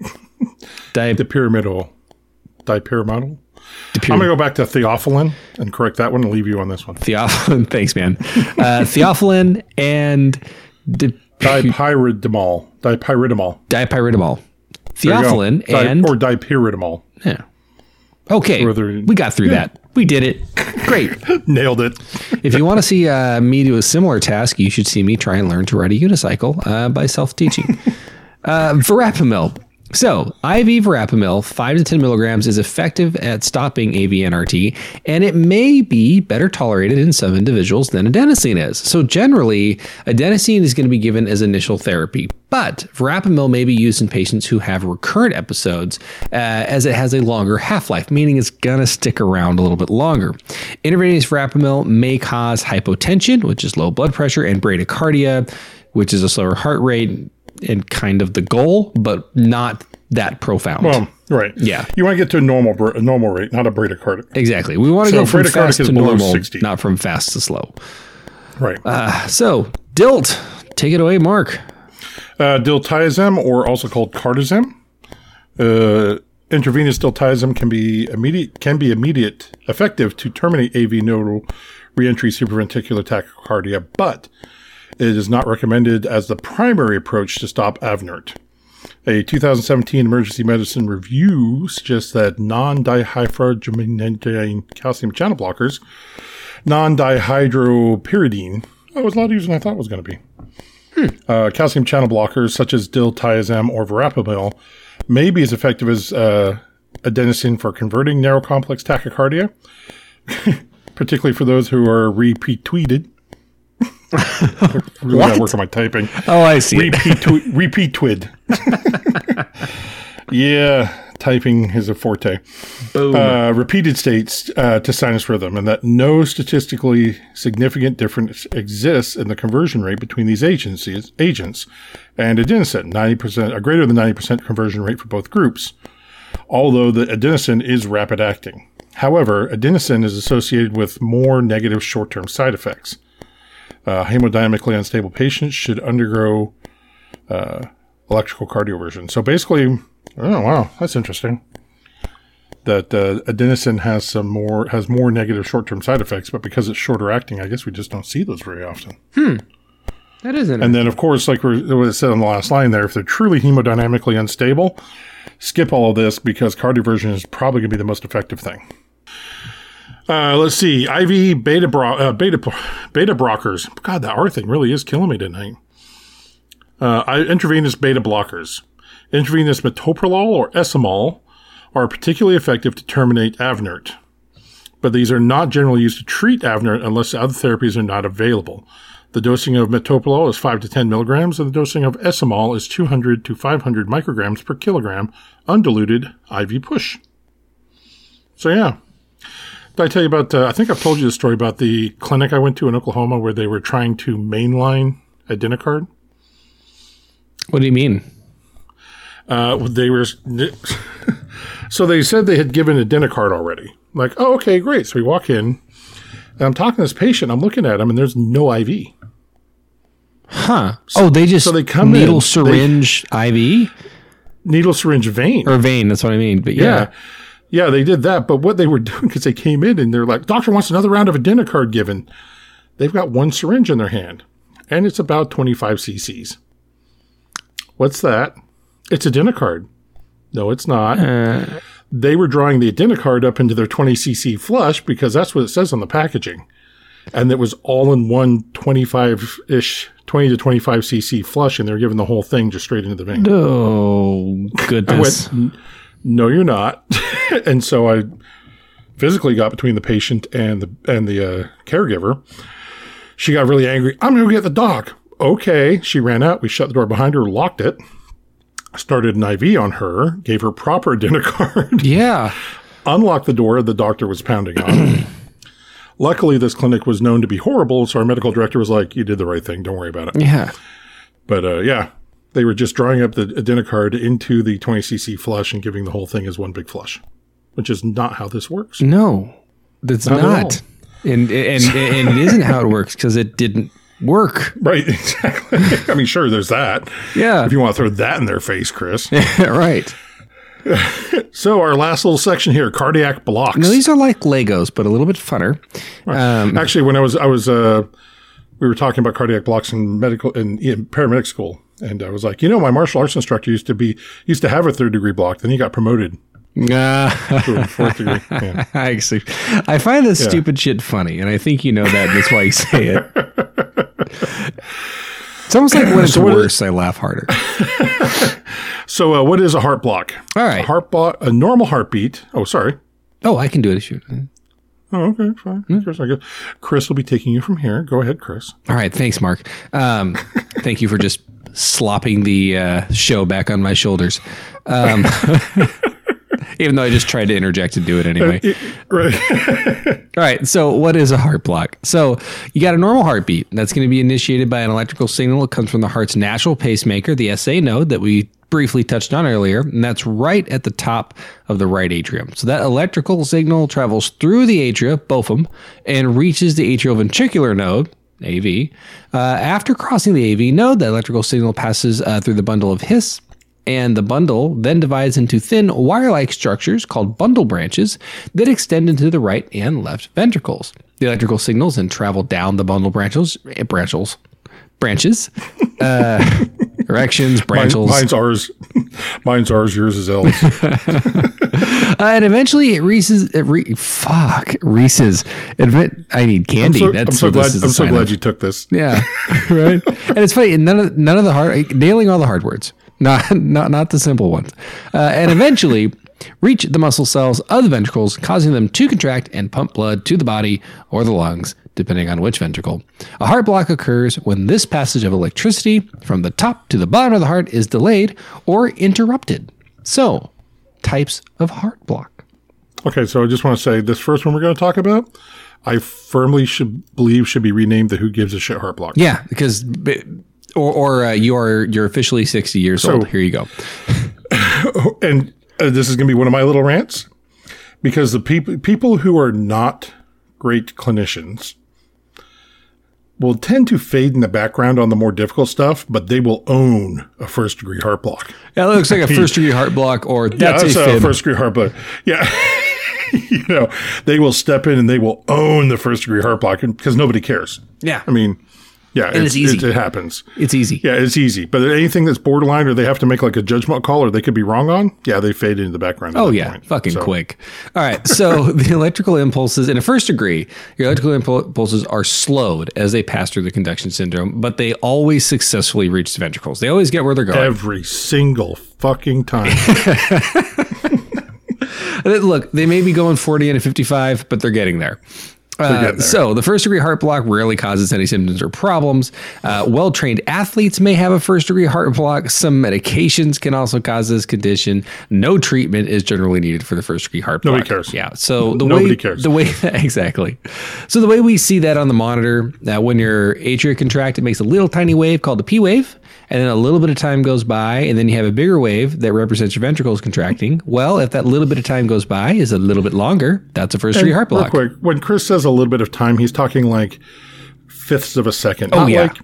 Di- The pyramidal, dipyramidal. Dipyr- I'm going to go back to theophylline and correct that one and leave you on this one. Theophylline, thanks, man. Uh, theophylline and di- Dipyridamole. Dipyridamole. dipyridamole. There you go. Theophylline Di- and or dipyridamole. yeah. Okay, Whether- we got through that. We did it. Great. Nailed it. if you want to see uh, me do a similar task, you should see me try and learn to ride a unicycle uh, by self-teaching. uh, verapamil. So, IV verapamil, 5 to 10 milligrams, is effective at stopping AVNRT, and it may be better tolerated in some individuals than adenosine is. So, generally, adenosine is going to be given as initial therapy, but verapamil may be used in patients who have recurrent episodes uh, as it has a longer half life, meaning it's going to stick around a little bit longer. Intravenous verapamil may cause hypotension, which is low blood pressure, and bradycardia, which is a slower heart rate and kind of the goal, but not that profound. Um, right. Yeah. You want to get to a normal a normal rate, not a bradycardic. exactly. We want to So go from bradycardic fast to normal, 60. not from fast to slow. Right. So, Dilt, take it away, Mark. Uh, diltiazem, or also called cardizem. Uh, intravenous diltiazem can be immediate can be immediate effective to terminate AV nodal reentry supraventricular tachycardia, but it is not recommended as the primary approach to stop AVNERT. A 2017 emergency medicine review suggests that non-dihydrogenate calcium channel blockers, non-dihydropyridine, that was a lot easier than I thought it was going to be uh, calcium channel blockers such as diltiazem or verapamil may be as effective as uh, adenosine for converting narrow complex tachycardia, particularly for those who are repeat tweeted. Really to work on my typing. Oh, I see. Repeat twi- repeat twid. yeah, typing is a forte. Boom. Uh, repeated states uh, to sinus rhythm, and that no statistically significant difference exists in the conversion rate between these agencies, agents and adenosine. Ninety percent, a greater than ninety percent conversion rate for both groups. Although the adenosine is rapid acting, however, adenosine is associated with more negative short-term side effects. Uh, hemodynamically unstable patients should undergo uh, electrical cardioversion. So basically, oh wow, that's interesting. That uh, adenosine has some more has more negative short term side effects, but because it's shorter acting, I guess we just don't see those very often. that isn't. And then, of course, like we- what it said on the last line there, if they're truly hemodynamically unstable, skip all of this because cardioversion is probably going to be the most effective thing. Uh, let's see, IV beta bro- uh, beta beta blockers. God, that R thing really is killing me tonight. Uh, intravenous beta blockers, intravenous metoprolol or esmolol, are particularly effective to terminate Avnert. But these are not generally used to treat Avnert unless other therapies are not available. The dosing of metoprolol is 5 to 10 milligrams, and the dosing of esmolol is 200 to 500 micrograms per kilogram, undiluted IV push. So, yeah. Did I tell you about, uh, I think I've told you the story about the clinic I went to in Oklahoma where they were trying to mainline Adenocard? what do you mean? Uh, they were, so they said they had given Adenocard already. Like, oh, okay, great. So we walk in, and I'm talking to this patient. I'm looking at him, and there's no IV. Huh? Oh, they just so they come needle in, syringe IV Needle syringe vein. or vein. That's what I mean. But yeah, Yeah. Yeah, they did that. But what they were doing, because they came in and they're like, doctor wants another round of a Adenocard given. They've got one syringe in their hand, and it's about 25 cc's. What's that? It's a Adenocard. No, it's not. Uh. they were drawing the Adenocard up into their 20 cc flush because that's what it says on the packaging. And it was all in one 25 ish, 20 to 25 cc flush, and they were giving the whole thing just straight into the vein. oh goodness. went, no, you're not. and so I physically got between the patient and the and the uh, caregiver. She got really angry. I'm going to get the doc. Okay. She ran out. We shut the door behind her, locked it, started an IV on her, gave her proper Adenocard, yeah. unlocked the door the doctor was pounding on. Luckily, this clinic was known to be horrible, so our medical director was like, "You did the right thing. Don't worry about it." Yeah. But uh, yeah, they were just drawing up the Adenocard into the 20 cc flush and giving the whole thing as one big flush, which is not how this works. No, that's Not not. And, and and it isn't how it works because it didn't work. Right, exactly. I mean, sure, there's that. Yeah. If you want to throw that in their face, Chris. right. so, our last little section here cardiac blocks. Now these are like Legos, but a little bit funner. Um, Actually, when I was, I was, uh, we were talking about cardiac blocks in medical in, in paramedic school. And I was like, you know, my martial arts instructor used to be, used to have a third degree block. Then he got promoted uh, to a fourth degree. Yeah. I actually, I find this stupid shit funny, and I think you know that. That's why you say it. It's almost like when it's is- worse, I laugh harder. So, uh, what is a heart block? All right. A heart block, a normal heartbeat. Oh, sorry. Oh, I can do it. Shoot. Oh, okay, fine. Chris, I guess Chris will be taking you from here. Go ahead, Chris. All right, thanks, Mark. Um, thank you for just slopping the uh, show back on my shoulders. Um, even though I just tried to interject and do it anyway. Right. All right. So, what is a heart block? So, you got a normal heartbeat that's going to be initiated by an electrical signal. It comes from the heart's natural pacemaker, the SA node that we briefly touched on earlier, and that's right at the top of the right atrium. So, that electrical signal travels through the atria, both of them, and reaches the atrioventricular node. AV. Uh, after crossing the AV node, the electrical signal passes uh, through the bundle of His, and the bundle then divides into thin wire-like structures called bundle branches that extend into the right and left ventricles. The electrical signals then travel down the bundle branches, eh, branches, branches, uh, erections, branches, Mine's ours. Mine's ours. Yours is L's. uh, and eventually it reaches. It re- fuck, Reese's. Admit, I need candy. So, That's I'm so what glad. this is a I'm so glad of. you took this. Yeah, right. and it's funny. None of none of the hard nailing all the hard words, not not not the simple ones, uh, and eventually reach the muscle cells of the ventricles, causing them to contract and pump blood to the body or the lungs, depending on which ventricle. A heart block occurs when this passage of electricity from the top to the bottom of the heart is delayed or interrupted. So, types of heart block. Okay, so I just want to say this first one we're going to talk about, I firmly should believe should be renamed the Who Gives a Shit Heart Block. Yeah, because or or uh, you are you're officially 60 years So- old. Here you go. and uh, this is going to be one of my little rants because the people people who are not great clinicians will tend to fade in the background on the more difficult stuff, but they will own a first degree heart block. Yeah, that looks like a first degree heart block or Yeah, that's, that's a a first degree heart block. Yeah. you know, they will step in and they will own the first degree heart block because nobody cares. yeah. I mean, yeah, it's easy. It, it happens. it's easy. Yeah, it's easy. But anything that's borderline or they have to make like a judgment call or they could be wrong on, yeah, they fade into the background. at Oh that yeah, point. fucking So- quick. All right, so the electrical impulses in a first degree, your electrical impulses are slowed as they pass through the conduction syndrome, but they always successfully reach the ventricles. They always get where they're going. Every single fucking time. Look, they may be going 40 and 55, but they're getting there. Uh, so the first degree heart block rarely causes any symptoms or problems. Uh, well trained athletes may have a first degree heart block. Some medications can also cause this condition. No treatment is generally needed for the first degree heart block. Nobody cares. Yeah. So the Nobody way cares. the way exactly. So the way we see that on the monitor, uh, when your atria contract, it makes a little tiny wave called the P wave, and then a little bit of time goes by, and then you have a bigger wave that represents your ventricles contracting. Well, if that little bit of time goes by is a little bit longer, that's a first degree heart block. Real quick, when Chris says a little bit of time, he's talking like fifths of a second, Oh, not yeah. like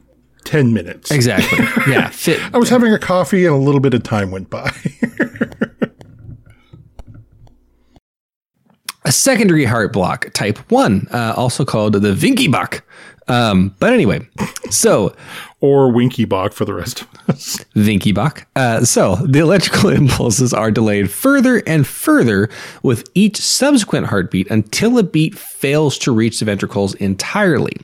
10 minutes. Exactly. Yeah. Fit. I was having a coffee and a little bit of time went by. A secondary heart block, type 1, uh, also called the Vinky. Um, but anyway, so or Winky Bach for the rest of us. Vinky Bach. Uh, so the electrical impulses are delayed further and further with each subsequent heartbeat until a beat fails to reach the ventricles entirely.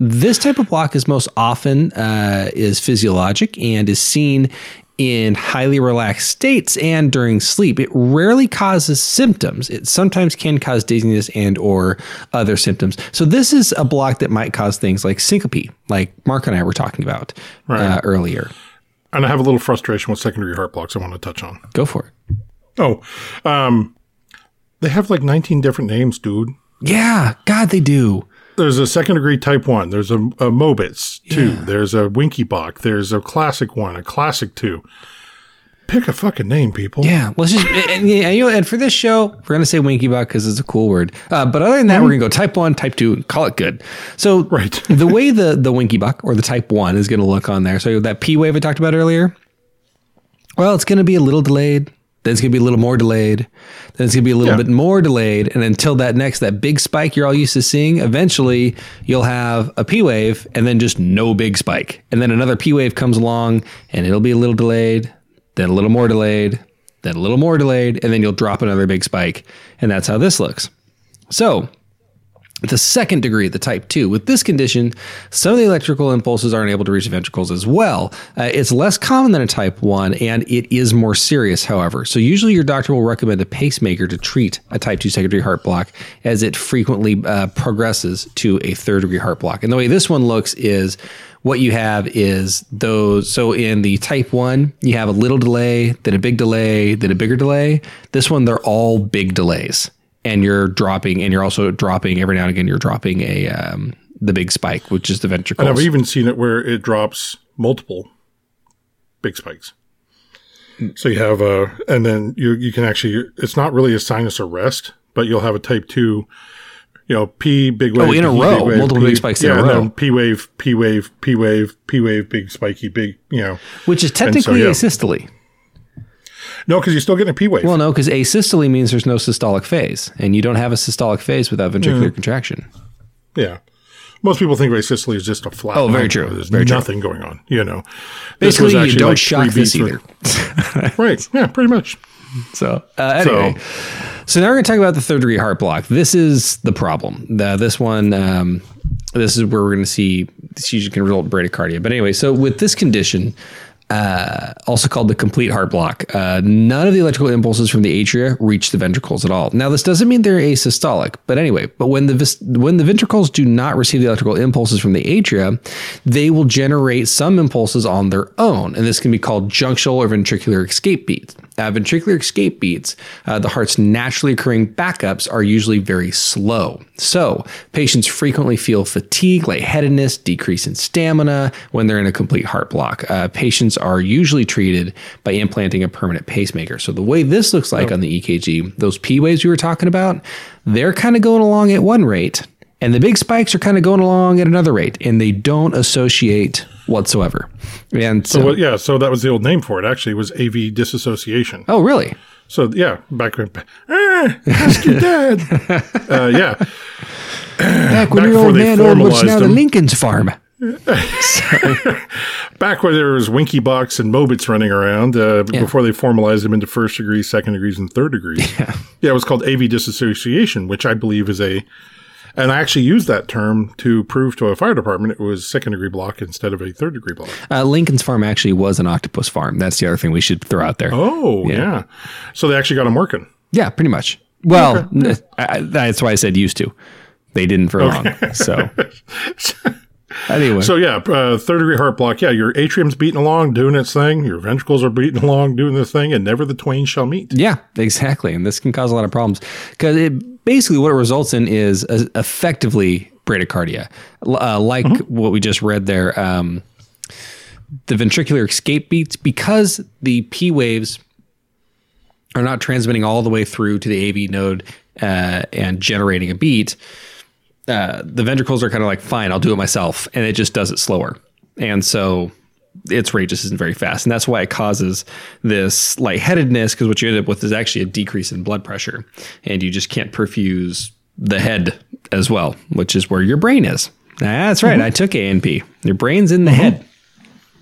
This type of block is most often uh, is physiologic and is seen in highly relaxed states and during sleep. It rarely causes symptoms. It sometimes can cause dizziness and or other symptoms. So this is a block that might cause things like syncope, like Mark and I were talking about uh, earlier. And I have a little frustration with secondary heart blocks I want to touch on. Go for it. Oh, um, they have like 19 different names, dude. Yeah, God, they do. There's a second degree type one. There's a, a Mobitz two. There's a Winky Bach. There's a classic one, a classic two. Pick a fucking name, people. Yeah, let's just and, and, you know, and for this show, we're gonna say winky buck because it's a cool word. Uh, but other than that, we're gonna go type one, type two, and call it good. So Right. the way the the winky buck or the type one is gonna look on there. So that P wave I talked about earlier. Well, it's gonna be a little delayed. Then it's gonna be a little more delayed. Then it's gonna be a little Yeah. bit more delayed, and until that next that big spike you're all used to seeing, eventually you'll have a P wave and then just no big spike, and then another P wave comes along and it'll be a little delayed, then a little more delayed, then a little more delayed, and then you'll drop another big spike, and that's how this looks. So the second degree, the type 2. With this condition, some of the electrical impulses aren't able to reach the ventricles as well. Uh, it's less common than a type 1, and it is more serious, however. So, usually your doctor will recommend a pacemaker to treat a type 2 secondary heart block as it frequently uh, progresses to a third degree heart block. And the way this one looks is what you have is those. So, in the type 1, you have a little delay, then a big delay, then a bigger delay. This one, they're all big delays and you're dropping, and you're also dropping every now and again. You're dropping a um, the big spike, which is the ventricles. And I've even seen it where it drops multiple big spikes. So you have a, and then you you can actually, it's not really a sinus arrest, but you'll have a type two, you know, P big wave. Oh, in a P, row, multiple big spikes in a and row. then P wave, P wave, P wave, P wave, big spiky, big, you know. which is technically yeah. asystole. No, because you're still getting a P wave. Well, no, because asystole means there's no systolic phase, and you don't have a systolic phase without ventricular contraction. yeah. Most people think of asystole is just a flat. Oh, very line true. There's Very true. nothing going on, you know. Basically, you don't like shock this either. Right. Yeah, pretty much. So uh, anyway, so. now we're going to talk about the third degree heart block. This is the problem. This one, um, this is where we're going to see this usually can result in bradycardia. But anyway, so with this condition, uh, also called the complete heart block, uh, none of the electrical impulses from the atria reach the ventricles at all. Now, this doesn't mean they're asystolic, but anyway, but when the when the ventricles do not receive the electrical impulses from the atria, they will generate some impulses on their own, and this can be called junctional or ventricular escape beats. Uh, ventricular escape beats, uh, the heart's naturally occurring backups, are usually very slow. So, patients frequently feel fatigue, lightheadedness, decrease in stamina when they're in a complete heart block. Uh, patients are usually treated by implanting a permanent pacemaker. So, the way this looks like on the EKG, those P waves we were talking about, they're kind of going along at one rate, and the big spikes are kind of going along at another rate, and they don't associate whatsoever. And so, Well, yeah, so that was the old name for it. Actually, it was AV disassociation. oh, really? So yeah, back when eh, ask your dad. uh, yeah, Back when Back your old man owned what's now the. Lincoln's farm. back when there was Winky Box and Mobitz running around uh, before they formalized them into first degrees, second degrees, and third degrees. Yeah. Yeah. it was called AV disassociation, which I believe is a, and I actually used that term to prove to a fire department it was second degree block instead of a third degree block. Uh, Lincoln's farm actually was an octopus farm. That's the other thing we should throw out there. Oh yeah, so they actually got them working. Yeah, pretty much. Well, n- I- that's why I said used to. They didn't for long. So, anyway. So yeah, uh, third degree heart block. Yeah, your atrium's beating along, doing its thing. Your ventricles are beating along, doing their thing, and never the twain shall meet. Yeah, exactly. And this can cause a lot of problems because it basically what it results in is uh, effectively bradycardia, uh, like what we just read there. Um, the ventricular escape beats because the P waves are not transmitting all the way through to the AV node uh, and generating a beat. Uh, the ventricles are kind of like, fine, I'll do it myself, and it just does it slower. And so its rate just isn't very fast. And that's why it causes this lightheadedness, because what you end up with is actually a decrease in blood pressure. And you just can't perfuse the head as well, which is where your brain is. That's right. I took A and P. Your brain's in the head.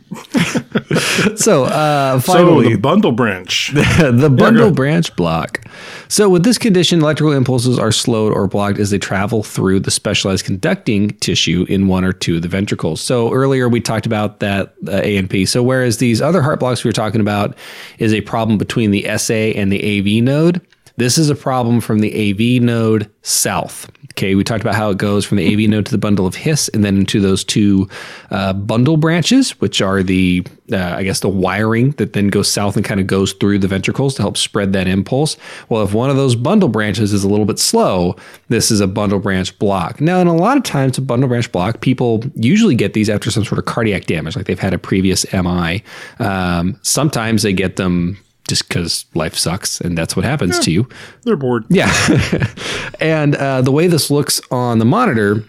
so uh, So finally, the bundle branch. the bundle branch block. So, with this condition, electrical impulses are slowed or blocked as they travel through the specialized conducting tissue in one or two of the ventricles. So, earlier we talked about that uh, A and P. So, whereas these other heart blocks we were talking about is a problem between the SA and the AV node, this is a problem from the AV node south. Okay, we talked about how it goes from the AV node to the bundle of His and then into those two uh, bundle branches, which are the, uh, I guess, the wiring that then goes south and kind of goes through the ventricles to help spread that impulse. Well, if one of those bundle branches is a little bit slow, this is a bundle branch block. Now, in a lot of times, a bundle branch block, people usually get these after some sort of cardiac damage, like they've had a previous MI. Um, sometimes they get them just because life sucks and that's what happens to you. They're bored. Yeah. and uh, the way this looks on the monitor,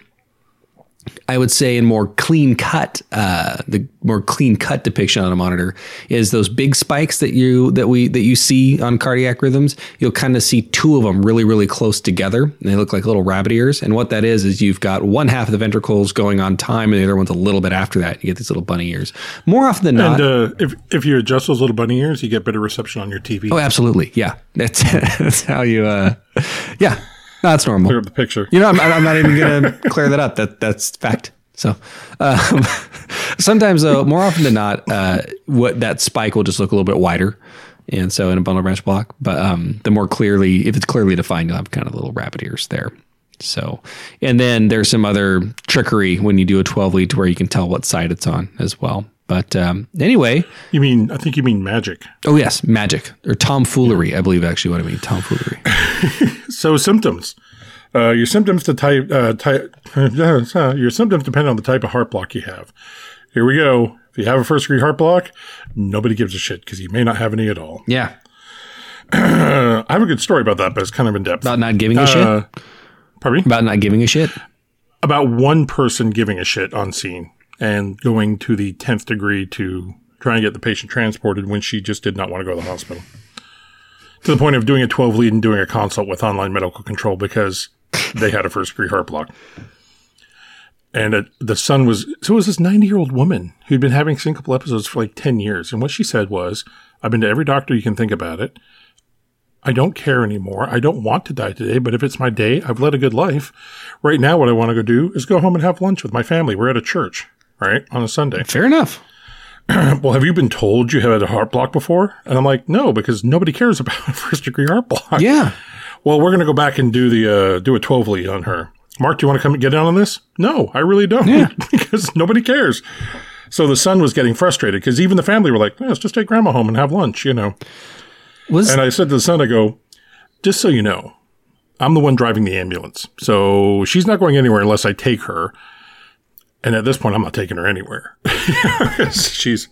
I would say in more clean cut, uh, the more clean cut depiction on a monitor is those big spikes that you that we that you see on cardiac rhythms. You'll kind of see two of them really really close together, and they look like little rabbit ears. And what that is is you've got one half of the ventricles going on time, and the other one's a little bit after that. You get these little bunny ears. More often than not, And uh, if if you adjust those little bunny ears, you get better reception on your TV. oh, absolutely, yeah. That's that's how you. Uh, yeah, that's normal. Clear up the picture. You know, I'm, I'm not even going to clear that up. That that's fact. So, um, sometimes though, more often than not, uh, what that spike will just look a little bit wider, and so in a bundle branch block. But um, the more clearly, if it's clearly defined, you'll have kind of little rabbit ears there. So, and then there's some other trickery when you do a 12 lead to where you can tell what side it's on as well. But um, anyway, You mean? I think you mean magic. oh yes, magic or tomfoolery, I believe actually what I mean, tomfoolery. So symptoms. Uh, your symptoms to type, uh, type your symptoms depend on the type of heart block you have. Here we go. If you have a first degree heart block, nobody gives a shit because you may not have any at all. Yeah, I have a good story about that, but it's kind of in depth. about not giving a Uh, shit. pardon me? About not giving a shit. About one person giving a shit on scene and going to the 10th degree to try and get the patient transported when she just did not want to go to the hospital. To the point of doing a 12 lead and doing a consult with online medical control because they had a first degree heart block. And it, the son was, so it was this 90 year old woman who'd been having syncopal episodes for like 10 years. And what she said was, I've been to every doctor you can think about it. I don't care anymore. I don't want to die today, but if it's my day, I've led a good life. Right now, what I want to go do is go home and have lunch with my family. We're at a church, right? On a Sunday. Fair enough. Well, have you been told you had a heart block before? And I'm like, no, because nobody cares about a first degree heart block. Yeah. Well, we're going to go back and do the, uh, do a 12 lead on her. Mark, do you want to come and get in on this? No, I really don't because nobody cares. So the son was getting frustrated because even the family were like, "Yeah, let's just take grandma home and have lunch, you know. Was And I said to the son, I go, just so you know, I'm the one driving the ambulance. So she's not going anywhere unless I take her. And at this point, I'm not taking her anywhere. she's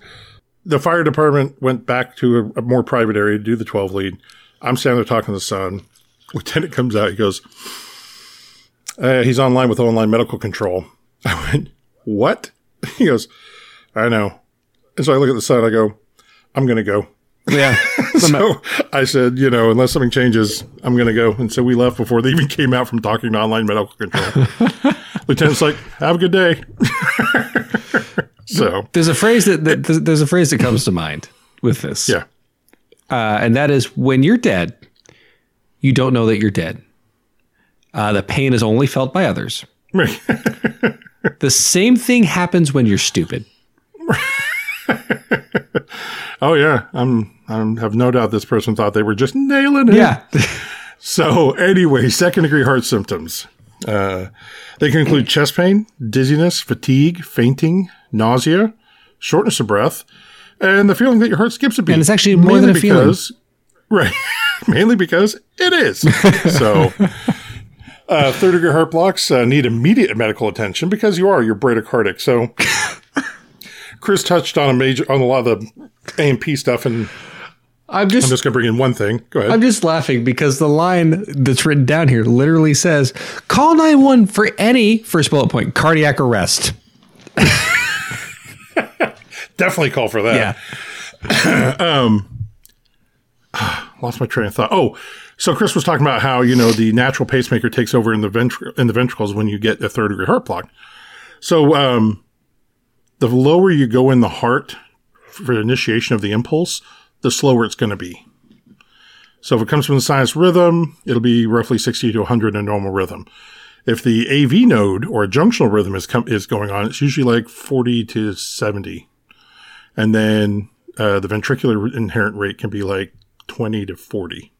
the fire department went back to a, a more private area to do the 12 lead. I'm standing there talking to the son. Lieutenant comes out. He goes, uh, he's online with online medical control. I went, what? He goes, I know. And so I look at the son. I go, I'm going to go. yeah. So I said, you know, unless something changes, I'm going to go. And so we left before they even came out from talking to online medical control. Lieutenant's like, have a good day. so, There's a phrase that, that there's a phrase that comes to mind with this. yeah. Uh, and that is when you're dead, you don't know that you're dead. Uh, the pain is only felt by others. The same thing happens when you're stupid. oh, yeah. I'm, I'm, have no doubt this person thought they were just nailing it. Yeah. So, anyway, second degree heart symptoms. Uh, they can include chest pain, dizziness, fatigue, fainting, nausea, shortness of breath, and the feeling that your heart skips a beat. And it's actually more than a feeling. because, Right. Mainly because it is. so, uh, third degree heart blocks uh, need immediate medical attention because you are, you're bradycardic. So, Chris touched on a major, on a lot of the A&P stuff, and I'm just I'm just going to bring in one thing. Go ahead. I'm just laughing because the line that's written down here literally says, "Call 911 for any first bullet point cardiac arrest." Definitely call for that. Yeah. um, lost my train of thought. Oh, so Chris was talking about how you know the natural pacemaker takes over in the ventr- in the ventricles when you get a third degree heart block. So um, the lower you go in the heart for initiation of the impulse, the slower it's going to be. So if it comes from the sinus rhythm, it'll be roughly 60 to 100 in a normal rhythm. If the AV node or a junctional rhythm is com- is going on, it's usually like 40 to 70, and then uh, the ventricular inherent rate can be like 20 to 40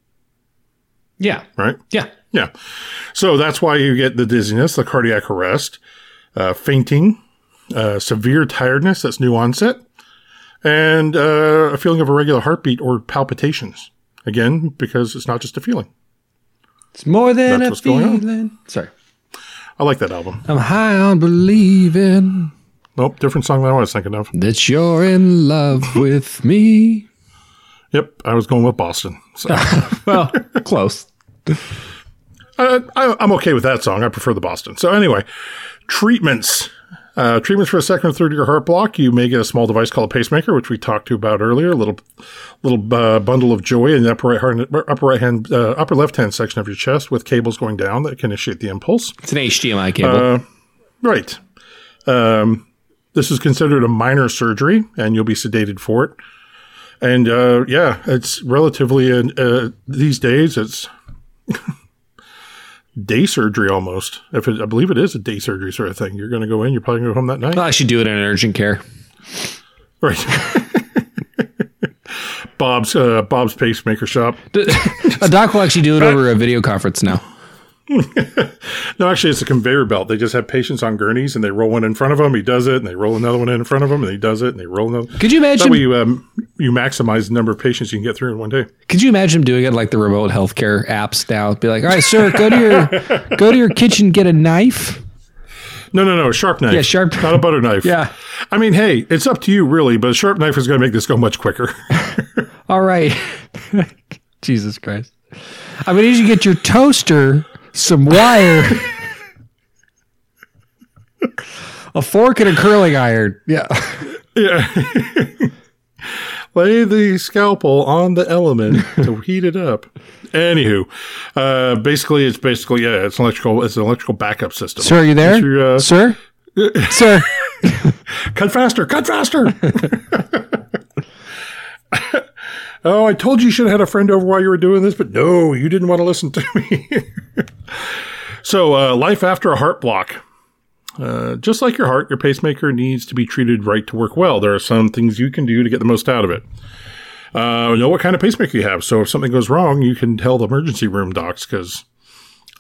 Yeah. right? Yeah. Yeah. So that's why you get the dizziness, the cardiac arrest, uh, fainting, uh, severe tiredness, that's new onset, and uh, a feeling of irregular heartbeat or palpitations. Again, because it's not just a feeling. It's more than That's a what's going on. feeling. Sorry. I like that album. I'm high on believing Nope, different song than I was thinking of. that you're in love with me. Yep, I was going with Boston. So Well, close. uh, I, I'm okay with that song. I prefer the Boston. So anyway, treatments. Uh, treatments for a second or third degree heart block. You may get a small device called a pacemaker, which we talked to about earlier. A little, little uh, bundle of joy in the upper right hand, upper right hand, uh, upper left hand section of your chest with cables going down that can initiate the impulse. It's an HDMI cable. Right. Um, this is considered a minor surgery, and you'll be sedated for it. And uh, yeah, it's relatively uh, uh, these days it's day surgery almost. If it, I believe it is a day surgery sort of thing, you're going to go in, you're probably going to go home that night, well, I should do it in urgent care. right? Bob's uh, Bob's pacemaker shop. A doc will actually do it over a video conference now. No, actually, it's a conveyor belt. They just have patients on gurneys, and they roll one in front of them. He does it, and they roll another one in front of him, and he does it, and they roll another. Could you imagine? That way, you um, you maximize the number of patients you can get through in one day. Could you imagine doing it like the remote healthcare apps now? Be like, all right, sir, go to your go to your kitchen, get a knife. No, no, no, a sharp knife. Yeah, sharp- not a butter knife. Yeah. I mean, hey, it's up to you, really, but a sharp knife is going to make this go much quicker. All right. Jesus Christ. I mean, gonna you get your toaster, some wire, a fork, and a curling iron. Yeah. yeah. Lay the scalpel on the element to heat it up. Anywho, uh, basically, it's basically yeah, it's an electrical, it's an electrical backup system. Sir, are you there? Your, uh, Sir? Sir. cut faster, cut faster. oh, I told you you should have had a friend over while you were doing this, but no, you didn't want to listen to me. so, uh, life after a heart block. Uh, just like your heart, your pacemaker needs to be treated right to work well. There are some things you can do to get the most out of it. Uh, know what kind of pacemaker you have. So if something goes wrong, you can tell the emergency room docs because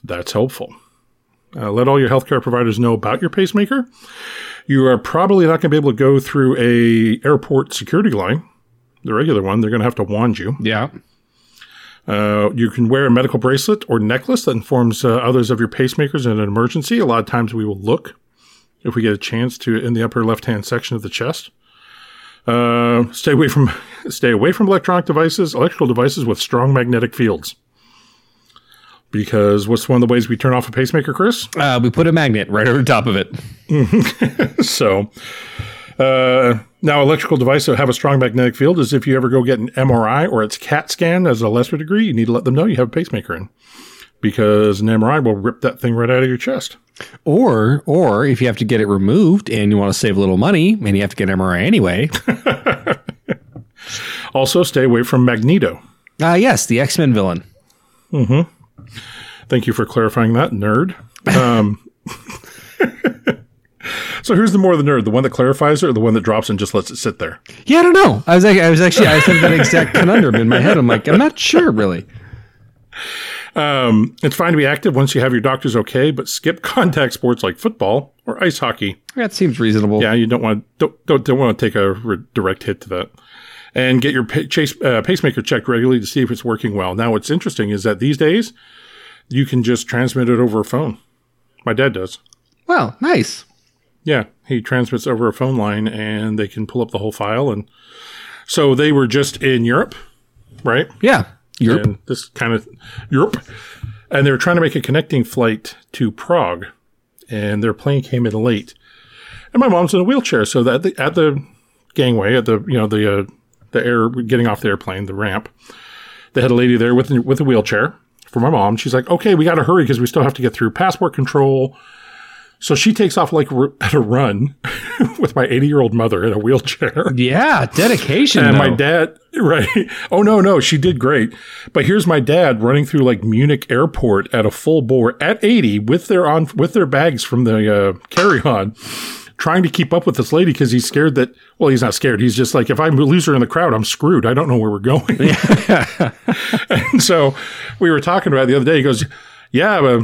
that's helpful. Uh, let all your healthcare providers know about your pacemaker. You are probably not going to be able to go through a airport security line, the regular one. They're going to have to wand you. Yeah. Uh, you can wear a medical bracelet or necklace that informs uh, others of your pacemakers in an emergency. A lot of times we will look if we get a chance to in the upper left hand section of the chest. Uh, stay away from stay away from electronic devices, electrical devices with strong magnetic fields. Because what's one of the ways we turn off a pacemaker, Chris? Uh, we put a magnet right over top of it. so, uh, now electrical devices that have a strong magnetic field is if you ever go get an MRI or it's CAT scan as a lesser degree, you need to let them know you have a pacemaker in because an MRI will rip that thing right out of your chest. Or, or if you have to get it removed and you want to save a little money and you have to get an MRI anyway. also, stay away from Magneto. Ah, uh, yes, the X Men villain. Mm-hmm. Thank you for clarifying that, nerd. Um, so who's the more of the nerd, the one that clarifies it, or the one that drops and just lets it sit there? Yeah, I don't know. I was like, I was actually, I had that exact conundrum in my head. I'm like, I'm not sure, really. Um, it's fine to be active once you have your doctor's okay, but skip contact sports like football or ice hockey. That seems reasonable. Yeah, you don't want to, don't, don't, don't want to take a re- direct hit to that. And get your pa- chase, uh, pacemaker checked regularly to see if it's working well. Now, what's interesting is that these days you can just transmit it over a phone. My dad does. Wow, nice. Yeah, he transmits over a phone line and they can pull up the whole file. And so they were just in Europe, right? Yeah. Europe. And this kind of Europe. And they were trying to make a connecting flight to Prague. And their plane came in late. And my mom's in a wheelchair. So that the, at the gangway, at the, you know, the, uh, the air, getting off the airplane, the ramp, they had a lady there with, with a wheelchair for my mom. She's like, okay, we got to hurry because we still have to get through passport control. So she takes off like at a run with my 80 year old mother in a wheelchair. Yeah, dedication. and though. my dad, right? Oh, no, no, she did great. But here's my dad running through like Munich airport at a full bore at 80 with their on, with their bags from the uh, carry on, trying to keep up with this lady because he's scared that, well, he's not scared. He's just like, if I lose her in the crowd, I'm screwed. I don't know where we're going. and so we were talking about the other day. He goes, yeah, but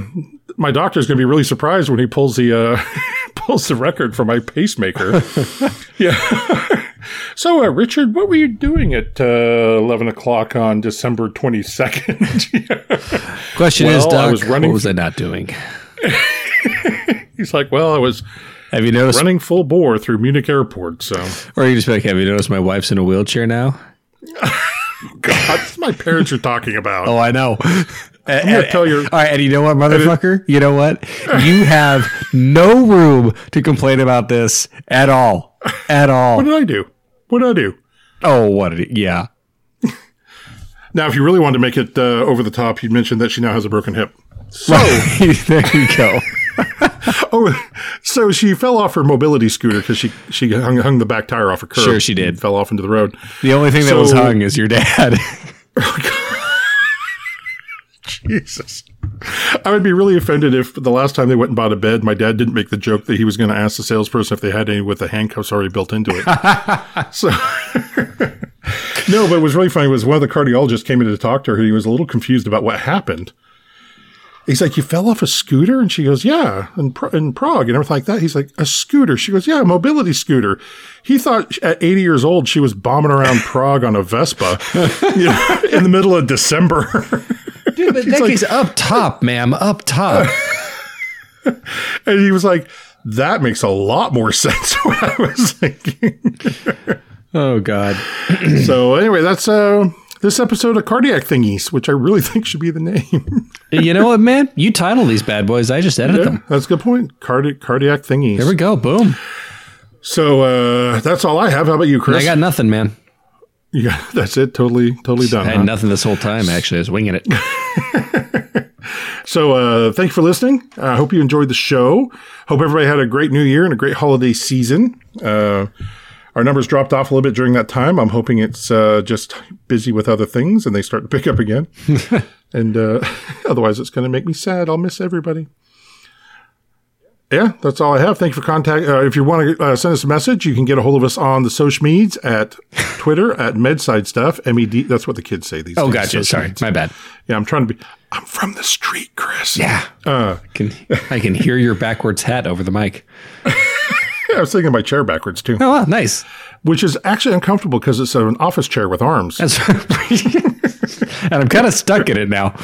my doctor's going to be really surprised when he pulls the uh, pulls the record for my pacemaker. yeah. so, uh, Richard, what were you doing at uh, eleven o'clock on December twenty second? Question well, is, Doc, I was running. What was I not doing? He's like, well, I was. Have you noticed running full bore through Munich Airport? So, or you just like, have you noticed my wife's in a wheelchair now? God, this is my parents you're talking about. Oh, I know. I'm gonna tell you. All right, and you know what, motherfucker? You know what? You have no room to complain about this at all. At all. What did I do? What did I do? Oh, what did it? Yeah. Now, if you really wanted to make it uh, over the top, you'd mention that she now has a broken hip. So there you go. oh, so she fell off her mobility scooter because she she hung, hung the back tire off a curb. Sure, she did. Fell off into the road. The only thing so, that was hung is your dad. Jesus. I would be really offended if the last time they went and bought a bed, my dad didn't make the joke that he was going to ask the salesperson if they had any with the handcuffs already built into it. so, no, but it was really funny was one of the cardiologists came in to talk to her. He was a little confused about what happened. He's like, you fell off a scooter? And she goes, yeah, in, in Prague and everything like that. He's like, a scooter. She goes, yeah, a mobility scooter. He thought at 80 years old, she was bombing around Prague on a Vespa you know, in the middle of December. Dude, but that like, up top, ma'am, up top. and he was like, that makes a lot more sense what I was thinking. oh God. so anyway, that's uh this episode of Cardiac Thingies, which I really think should be the name. you know what, man? You title these bad boys. I just edit yeah, them. That's a good point. Cardi- cardiac Thingies. There we go. Boom. So uh, that's all I have. How about you, Chris? I got nothing, man. Yeah, that's it. Totally, totally done. I had huh? nothing this whole time. Actually, I was winging it. so, uh, thank you for listening. I uh, hope you enjoyed the show. Hope everybody had a great New Year and a great holiday season. Uh, our numbers dropped off a little bit during that time. I'm hoping it's uh, just busy with other things and they start to pick up again. and uh, otherwise, it's going to make me sad. I'll miss everybody. Yeah, that's all I have. Thank you for contact. Uh, if you want to uh, send us a message, you can get a hold of us on the social medias at Twitter at Medside Stuff. M E D. That's what the kids say these oh, days. Oh, gotcha. Sorry, meds. my bad. Yeah, I'm trying to be. I'm from the street, Chris. Yeah. Uh, I can I can hear your backwards hat over the mic. Yeah, I was thinking my chair backwards too. Oh, wow, nice. Which is actually uncomfortable because it's an office chair with arms. That's and I'm kind of stuck in it now.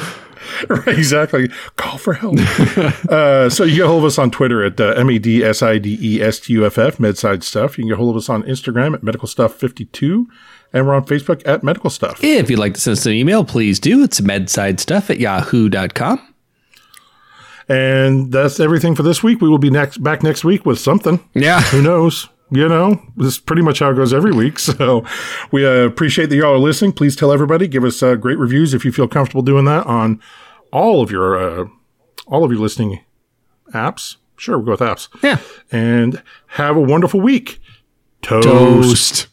right, exactly. Call for help. uh, so you get hold of us on Twitter at uh, M E D S I D E S T U F F, MedSide Stuff. You can get hold of us on Instagram at Medical Stuff 52 and we're on Facebook at Medical Stuff. If you'd like to send us an email, please do. It's medsidestuff at yahoo.com. And that's everything for this week. We will be next back next week with something. Yeah. Who knows? You know, this is pretty much how it goes every week. So we uh, appreciate that y'all are listening. Please tell everybody. Give us uh, great reviews if you feel comfortable doing that on all of your uh, all of your listening apps. Sure, we'll go with apps. Yeah. And have a wonderful week. Toast. Toast.